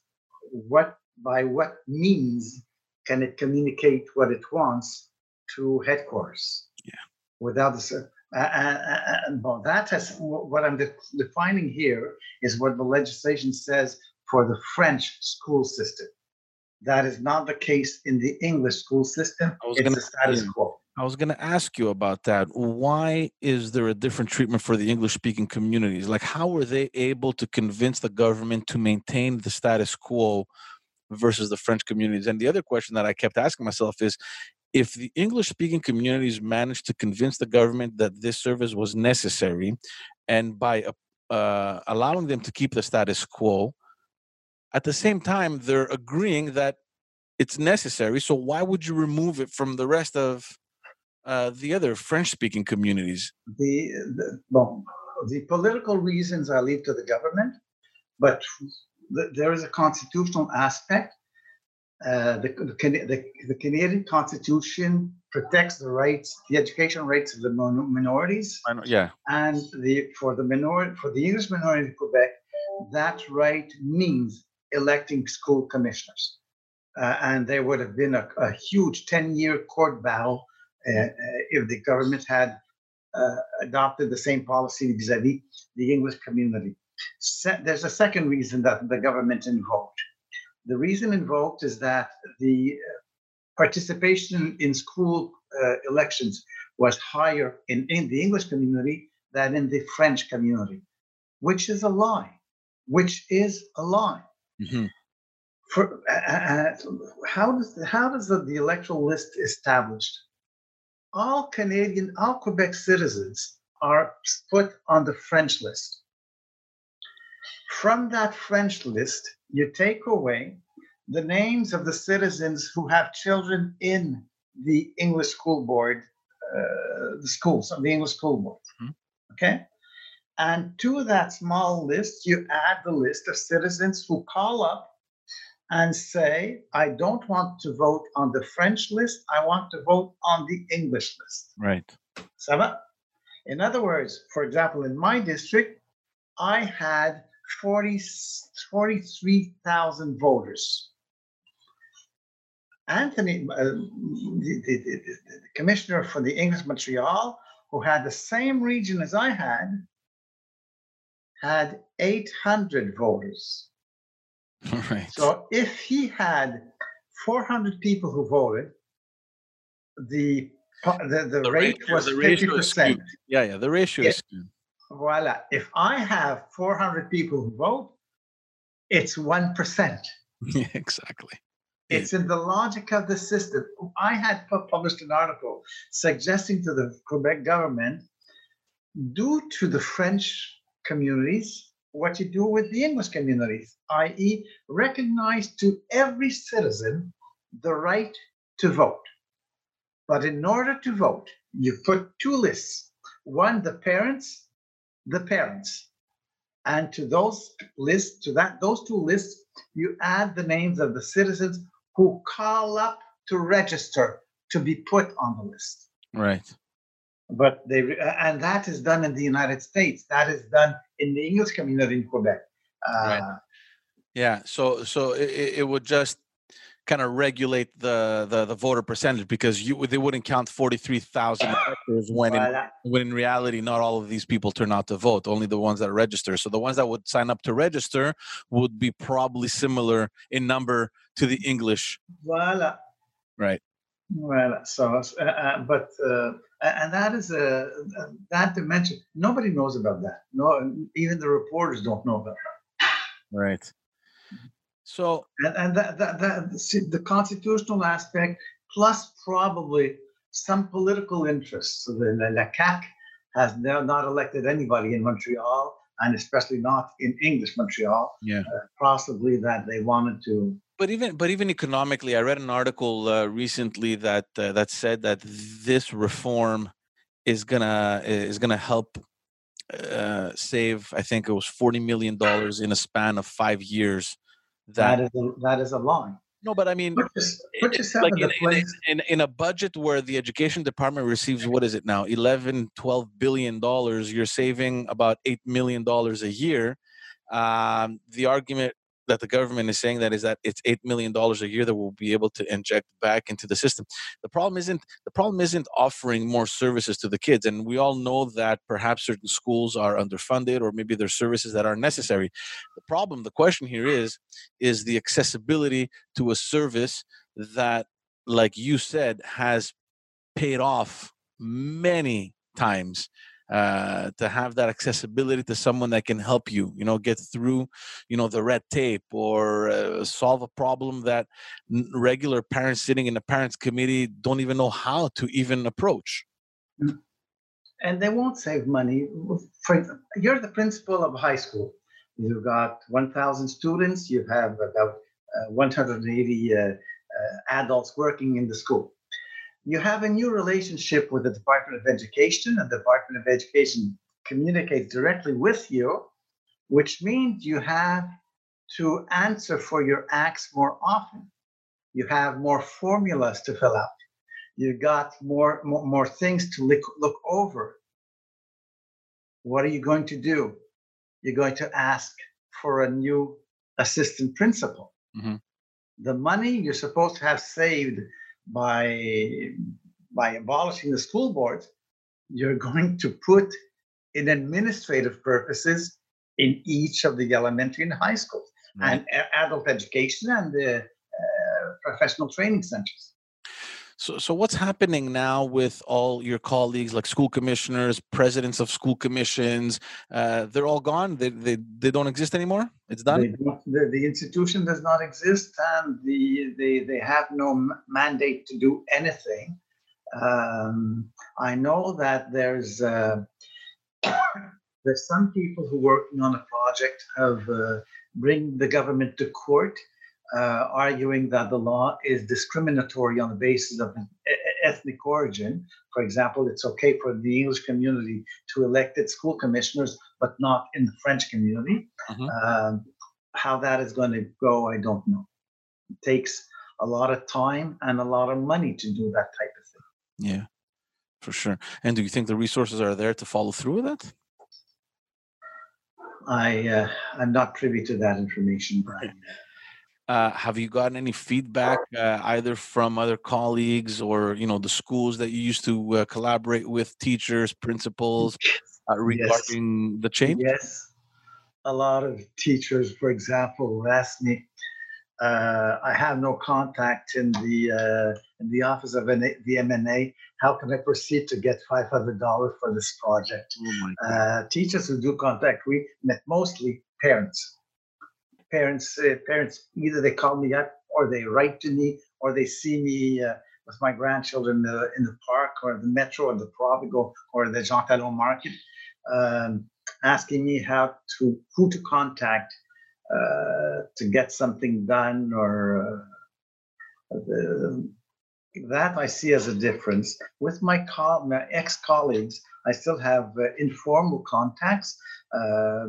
what by what means can it communicate what it wants to headquarters? Yeah. Without the Uh, uh, uh, and well, that has what I'm de- defining here is what the legislation says for the French school system. That is not the case in the English school system. It's gonna, the status quo. I was going to ask you about that. Why is there a different treatment for the English speaking communities? Like, how were they able to convince the government to maintain the status quo versus the French communities? And the other question that I kept asking myself is if the English speaking communities managed to convince the government that this service was necessary, and by uh, uh, allowing them to keep the status quo, at the same time, they're agreeing that it's necessary. So why would you remove it from the rest of uh, the other French-speaking communities? The, the well, the political reasons I leave to the government, but the, there is a constitutional aspect uh, the, the, the, Canadian Constitution protects the rights, the education rights of the minorities. Know, yeah. And the for the minority, for the English minority in Quebec, that right means electing school commissioners. Uh, and there would have been a, a huge 10-year court battle uh, uh if the government had uh, adopted the same policy vis-a-vis the English community. Se- there's a second reason that the government invoked the reason invoked is that the uh, participation in school uh, elections was higher in, in the English community than in the French community, which is a lie. Which is a lie. Mm-hmm. For, uh, uh, how does how does the, the electoral list established? All Canadian, all Quebec citizens are put on the French list. From that French list, you take away the names of the citizens who have children in the English school board, uh, the schools, of the English school board. Mm-hmm. Okay? And to that small list, you add the list of citizens who call up and say, I don't want to vote on the French list, I want to vote on the English list. Right. Ça In other words, for example, in my district, I had 40, 43,000 voters. Anthony, uh, the, the, the, the, commissioner for the English Montreal, who had the same region as I had, had 800 voters. All right. So if he had 400 people who voted, the the, the, the rate ratio, was the 50%. Yeah, yeah, the ratio is skewed voila. If I have 400 people who vote, it's 1%. Yeah, exactly. It's in the logic of the system. I had published an article suggesting to the Quebec government do to the French communities what you do with the English communities, i.e., recognize to every citizen the right to vote. But in order to vote, you put two lists one, the parents, the parents. And to those lists, to that those two lists, you add the names of the citizens who call up to register to be put on the list. Right. But they and that is done in the United States. That is done in the English community in Quebec. Uh, right. Yeah. So so it, it would just kind of regulate the, the, the voter percentage because you they wouldn't count 43,000 electors when in, when in reality not all of these people turn out to vote only the ones that register. So the ones that would sign up to register would be probably similar in number to the English. Voila. right. Well so uh, uh, but uh, and that is a that dimension nobody knows about that. No even the reporters don't know about that. Right so and, and that, that, that the constitutional aspect plus probably some political interests. So the, the, the CAQ has now not elected anybody in Montreal, and especially not in English Montreal. Yeah, uh, possibly that they wanted to. But even but even economically, I read an article uh, recently that uh, that said that this reform is gonna is gonna help uh, save. I think it was forty million dollars in a span of five years that, that is a, that is a lie. No, but I mean, put, put yourself like in, in, in, in, a budget where the education department receives what is it now 11 12 billion dollars you're saving about 8 million dollars a year um, the argument that the government is saying that is that it's eight million dollars a year that we'll be able to inject back into the system. The problem isn't the problem isn't offering more services to the kids, and we all know that perhaps certain schools are underfunded or maybe there's services that are necessary. The problem, the question here is, is the accessibility to a service that, like you said, has paid off many times uh, to have that accessibility to someone that can help you you know get through you know the red tape or uh, solve a problem that regular parents sitting in the parents committee don't even know how to even approach. Mm. and they won't save money. For, you're the principal of a high school. You've got 1000 students. You have about uh, 180 uh, uh, adults working in the school you have a new relationship with the Department of Education, and the Department of Education communicates directly with you, which means you have to answer for your acts more often. You have more formulas to fill out. You got more, more, more things to look, look over. What are you going to do? You're going to ask for a new assistant principal. Mm-hmm. The money you're supposed to have saved by by abolishing the school boards, you're going to put in administrative purposes in each of the elementary and high schools right. and adult education and the uh, professional training centers. So, so what's happening now with all your colleagues, like school commissioners, presidents of school commissions? Uh, they're all gone. They, they they don't exist anymore. It's done. The, the, institution does not exist, and the they they have no mandate to do anything. Um, I know that there's uh, there's some people who are working on a project of uh, bring the government to court uh, arguing that the law is discriminatory on the basis of ethnic origin. For example, it's okay for the English community to elect its school commissioners, but not in the French community. Mm-hmm. Um, how that is going to go, I don't know. It takes a lot of time and a lot of money to do that type of thing. Yeah, for sure. And do you think the resources are there to follow through with that? I uh, I'm not privy to that information, Brian. Uh, have you gotten any feedback uh, either from other colleagues or you know the schools that you used to uh, collaborate with, teachers, principals, uh, regarding yes. the change? Yes, a lot of teachers, for example, asked me. Uh, I have no contact in the uh, in the office of the MNA. How can I proceed to get five hundred dollars for this project? Oh teachers who do contact, we met mostly parents parents uh, parents either they call me up or they write to me or they see me uh, with my grandchildren uh, in the park or the metro or the Provigo or the Jean Talon market, um, asking me how to who to contact uh, to get something done or uh, the, that I see as a difference. With my, co- my ex-colleagues, I still have uh, informal contacts,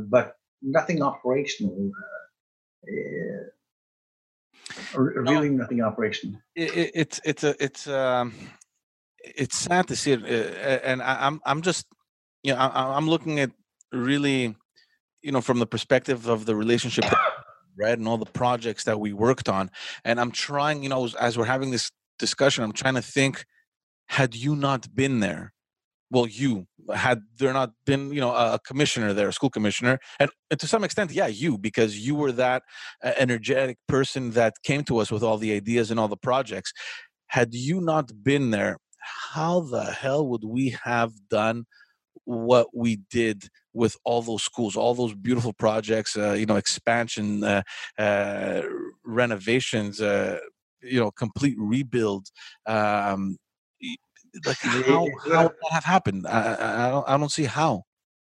but nothing operational revealing no, nothing operation. It, it's it's a it's um it's sad to see it, uh, and I, am I'm just you know I, I'm looking at really you know from the perspective of the relationship right and all the projects that we worked on. And i'm trying you know as we're having this discussion i'm trying to think had you not been there well you had there not been you know a commissioner there a school commissioner and, and to some extent yeah you because you were that uh, energetic person that came to us with all the ideas and all the projects. Had you not been there how the hell would we have done what we did with all those schools all those beautiful projects uh, you know expansion uh, uh renovations uh, you know complete rebuild um, like how how would that have happened? I, I don't I don't see how.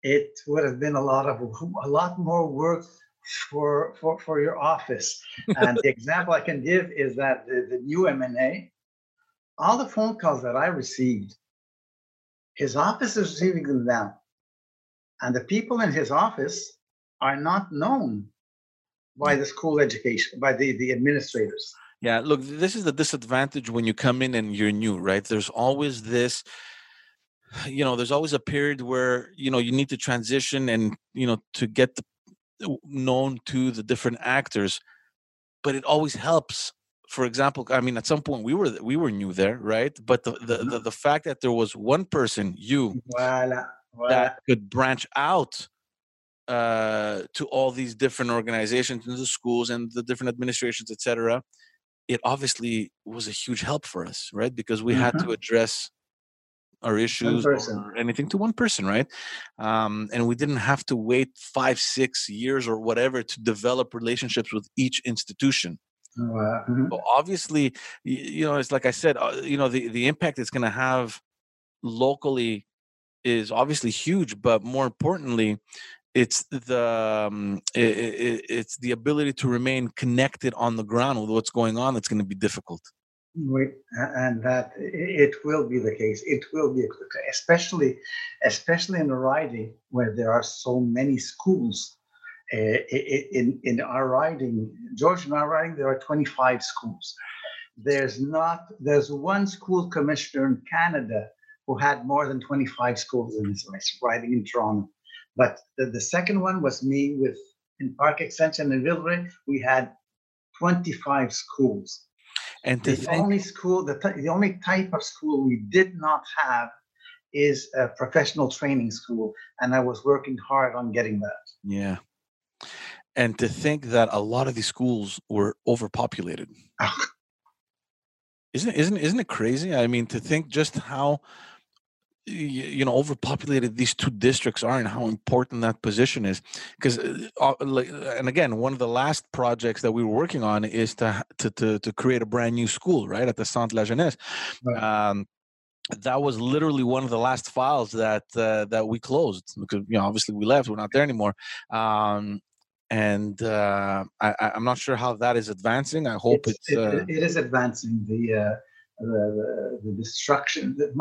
It would have been a lot of a lot more work for for for your office. and the example I can give is that the, the new MNA, all the phone calls that I received, his office is receiving them now, and the people in his office are not known by the school education by the the administrators. Yeah, look, this is the disadvantage when you come in and you're new, right? There's always this you know, there's always a period where, you know, you need to transition and, you know, to get the known to the different actors, but it always helps. For example, I mean, at some point we were we were new there, right? But the the, the, the fact that there was one person, you, Voila. Voila. that could branch out uh, to all these different organizations and the schools and the different administrations, etc. It obviously was a huge help for us, right? Because we had to address our issues or anything to one person, right? Um, and we didn't have to wait five, six years or whatever to develop relationships with each institution. Voila. Mhm. So obviously, you know, it's like I said, uh, you know, the, the impact it's going to have locally is obviously huge, but more importantly, it's the um, i i- it's the ability to remain connected on the ground with what's going on that's going to be difficult. And that it will be the case. It will be, especially, especially in riding where there are so many schools. Uh, in in our riding, George, in our riding, there are 25 schools. There's not. There's one school commissioner in Canada who had more than 25 schools in his riding in Toronto. But the, the second one was me with in Park Extension in Villeray. We had 25 schools. And The think, only school, the, the only type of school we did not have is a professional training school, and I was working hard on getting that. yeah, and to think that a lot of these schools were overpopulated. Isn't it, isn't isn't it crazy? I mean, to think just how you know overpopulated these two districts are and how important that position is because uh, and again one of the last projects that we were working on is to to to, to create a brand new school right at the centre la jeunesse Right. um, that was literally one of the last files that uh, that we closed because you know obviously we left we're not there anymore um, and uh, I, I'm not sure how that is advancing. I hope It's- it's, uh, it, it is advancing the uh, the, the, the destruction. The,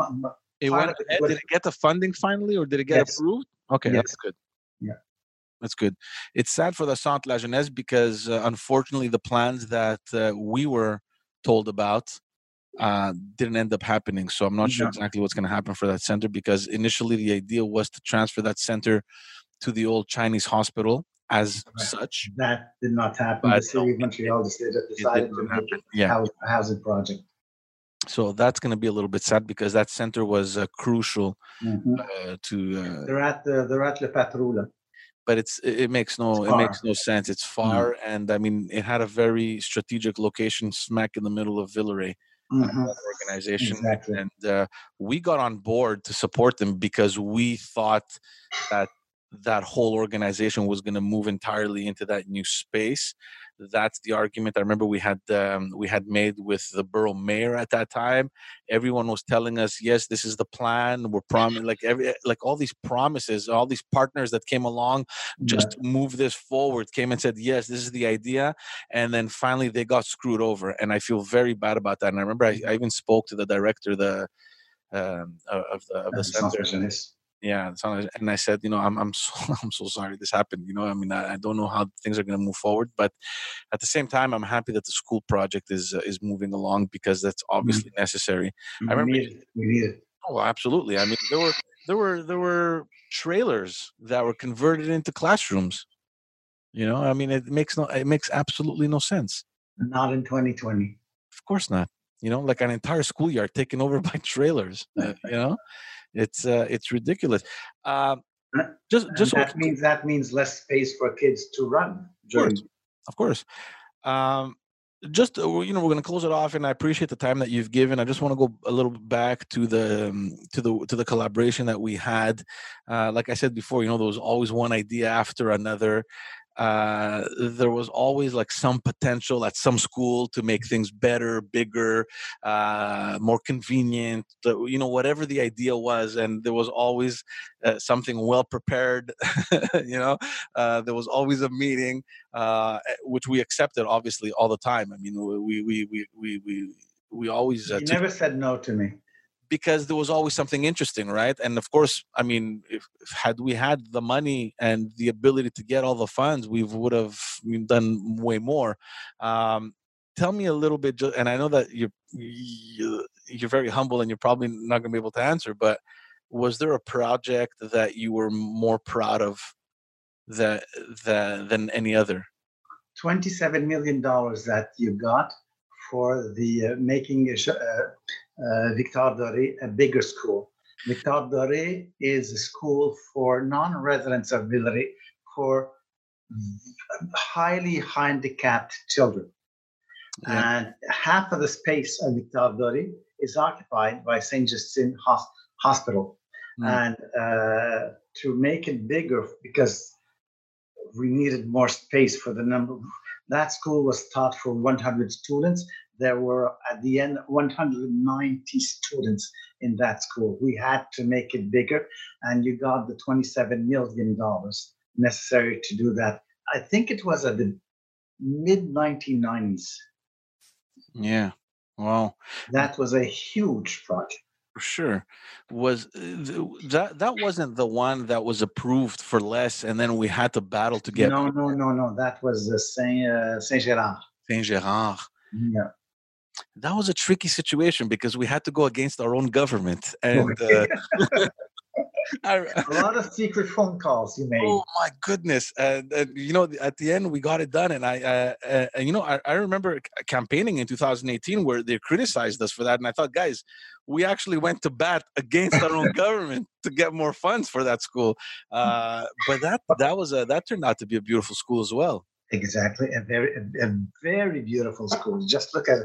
It went ahead. Did it get the funding finally, or did it get Yes. approved? Okay, that's good. Yeah. That's good. It's sad for the Centre La Jeunesse because uh, unfortunately the plans that uh, we were told about uh, didn't end up happening. So I'm not sure exactly what's going to happen for that center because initially the idea was to transfer that center to the old Chinese hospital as Right. such. that did not happen. But The city of Montreal decided, decided to make a housing project. So that's going to be a little bit sad because that center was uh, crucial Mhm. uh, to uh, They're at the they're at Le Patrouille. but it's it makes no it makes no sense. It's far, and I mean it had a very strategic location, smack in the middle of Villeray Mhm. organization, Exactly. and uh, we got on board to support them because we thought that that whole organization was going to move entirely into that new space. That's the argument. I remember we had um, we had made with the borough mayor at that time. Everyone was telling us, "Yes, this is the plan. We're promising." Like every like all these promises, all these partners that came along just to move this forward came and said yes this is the idea and then finally they got screwed over and i feel very bad about that and i remember i, I even spoke to the director the um, of the, of the center what it is. Yeah and i said you know i'm i'm so i'm so sorry this happened you know i mean i, I don't know how things are going to move forward but at the same time i'm happy that the school project is uh, is moving along because that's obviously necessary We remember- need it. We need it. Oh, absolutely. I mean, there were there were there were trailers that were converted into classrooms. You know, I mean, it makes no it makes absolutely no sense. Not in 2020. Of course not. You know, like an entire schoolyard taken over by trailers. uh, you know, it's uh, it's ridiculous. Um, just just so we that can- means that means less space for kids to run. during- course. of course. Um, just uh, you know, we're going to close it off, and I appreciate the time that you've given. I just want to go a little back to the um, to the to the collaboration that we had. Uh, like I said before, you know, there was always one idea after another. Uh, there was always like some potential at some school to make things better, bigger, uh, more convenient. You know, whatever the idea was, and there was always uh, something well prepared. you know, uh, there was always a meeting uh, eh, which we accepted obviously all the time. I mean, we we we we we we always uh, You never said no to me. Because there was always something interesting, right? And of course, I mean, if, had we had the money and the ability to get all the funds, we would have done way more. Um, tell me a little bit, and I know that you're you, you're very humble and you're probably not going to be able to answer, but was there a project that you were more proud of the, the, than any other. $27 million that you got for the uh, making uh, Victor Doré a bigger school. Victor Doré is a school for non-residents of Villeray for highly handicapped children. Yeah. And half of the space of Victor Doré is occupied by St. Justine Hospital. Mm. And uh, to make it bigger, because we needed more space for the number, that school was taught for 100 students. There were at the end 190 students in that school. We had to make it bigger, and you got the 27 million dollars necessary to do that. I think it was at the mid 1990s. Yeah. Wow. That was a huge project. For sure. Was uh, that that wasn't the one that was approved for less and then we had to battle to get No, no, no, no. That was the Saint uh, Saint Gerard. Saint Gerard. Yeah. That was a tricky situation because we had to go against our own government and uh, a lot of secret phone calls you made. Oh my goodness! You know, at the end, we got it done. And I, uh, uh, and you know, I, I remember campaigning in 2018 where they criticized us for that. And I thought, guys, we actually went to bat against our own government to get more funds for that school. Uh, but that that was a that turned out to be a beautiful school as well. Exactly, a very a, very beautiful school. Just look at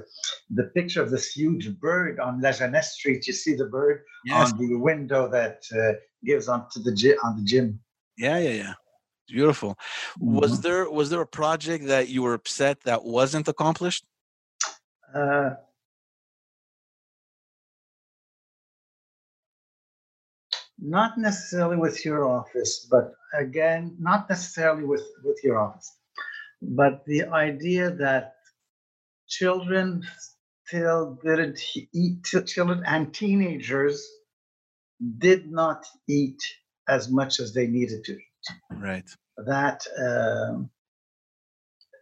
the picture of this huge bird on Lajeunesse Street. You see the bird yes. on the window that uh, gives onto the gym on the gym. Yeah, yeah, yeah. Beautiful. Mm-hmm. Was there was there a project that you were upset that wasn't accomplished? Uh, not necessarily with your office, but again, not necessarily with with your office but the idea that children still didn't eat, children and teenagers did not eat as much as they needed to eat. Right. That um,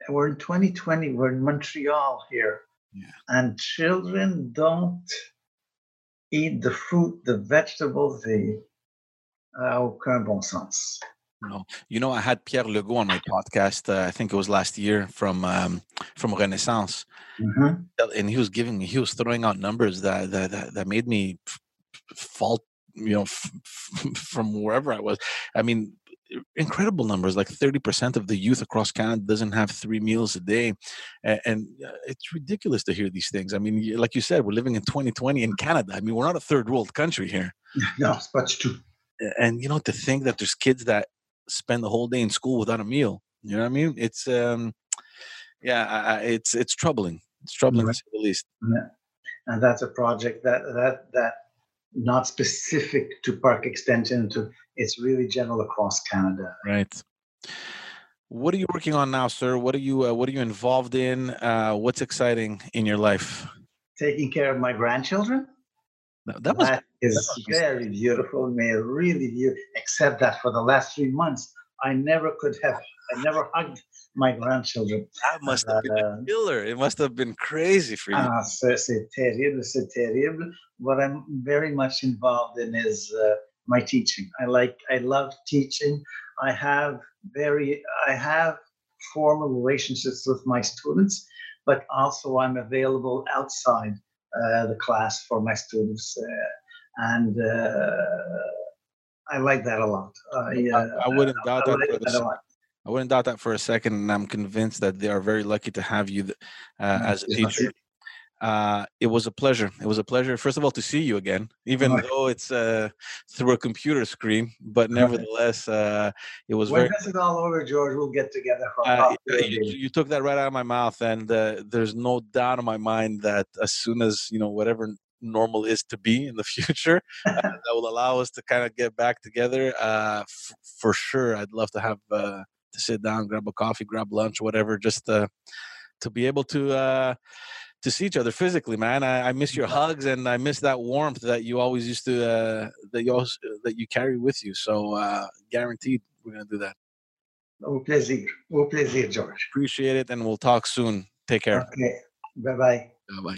we're in 2020, we're in Montreal here, yeah. and children don't eat the fruit, the vegetables, the uh, aucun bon sens. No, you know, I had Pierre Legault on my podcast. Uh, I think it was last year from um, from Renaissance, mm-hmm. and he was giving me, he was throwing out numbers that that that, that made me fall, you know, f- f- from wherever I was. I mean, incredible numbers. Like thirty percent of the youth across Canada doesn't have three meals a day, and, and uh, it's ridiculous to hear these things. I mean, like you said, we're living in 2020 in Canada. I mean, we're not a third world country here. No, it's true and you know to think that there's kids that spend the whole day in school without a meal. You know what I mean? It's um, yeah, I, it's it's troubling. It's troubling right. to say the least. Yeah. And that's a project that that that not specific to park extension. To it's really general across Canada. Right. What are you working on now, sir? What are you uh, What are you involved in? Uh, what's exciting in your life? Taking care of my grandchildren. That, was that is very beautiful, May really beautiful. Except that for the last three months, I never could have. I never hugged my grandchildren. That must have been uh, a killer. It must have been crazy for you. Ah, c'est, c'est terrible, c'est terrible. What I'm very much involved in is uh, my teaching. I like, I love teaching. I have very, I have formal relationships with my students, but also I'm available outside the class for my students, uh, and uh, I like that a lot. I, I wouldn't doubt I, that. that I wouldn't doubt that for a second, and I'm convinced that they are very lucky to have you uh, as a teacher. Uh, it was a pleasure. It was a pleasure, first of all, to see you again, even right. though it's uh, through a computer screen. But nevertheless, uh, it was when very. When it all over, George, we'll get together. Uh, you, you, took that right out of my mouth, and uh, there's no doubt in my mind that as soon as you know whatever normal is to be in the future, uh, that will allow us to kind of get back together. F- for sure, I'd love to have to sit down, grab a coffee, grab lunch, whatever, just to be able to to see each other physically, man. I, I, miss your hugs and I miss that warmth that you always used to uh, that you always, that you carry with you. So uh, guaranteed, we're gonna do that. Au plaisir, au plaisir, George. Appreciate it, and we'll talk soon. Take care. Okay, bye bye. Bye bye.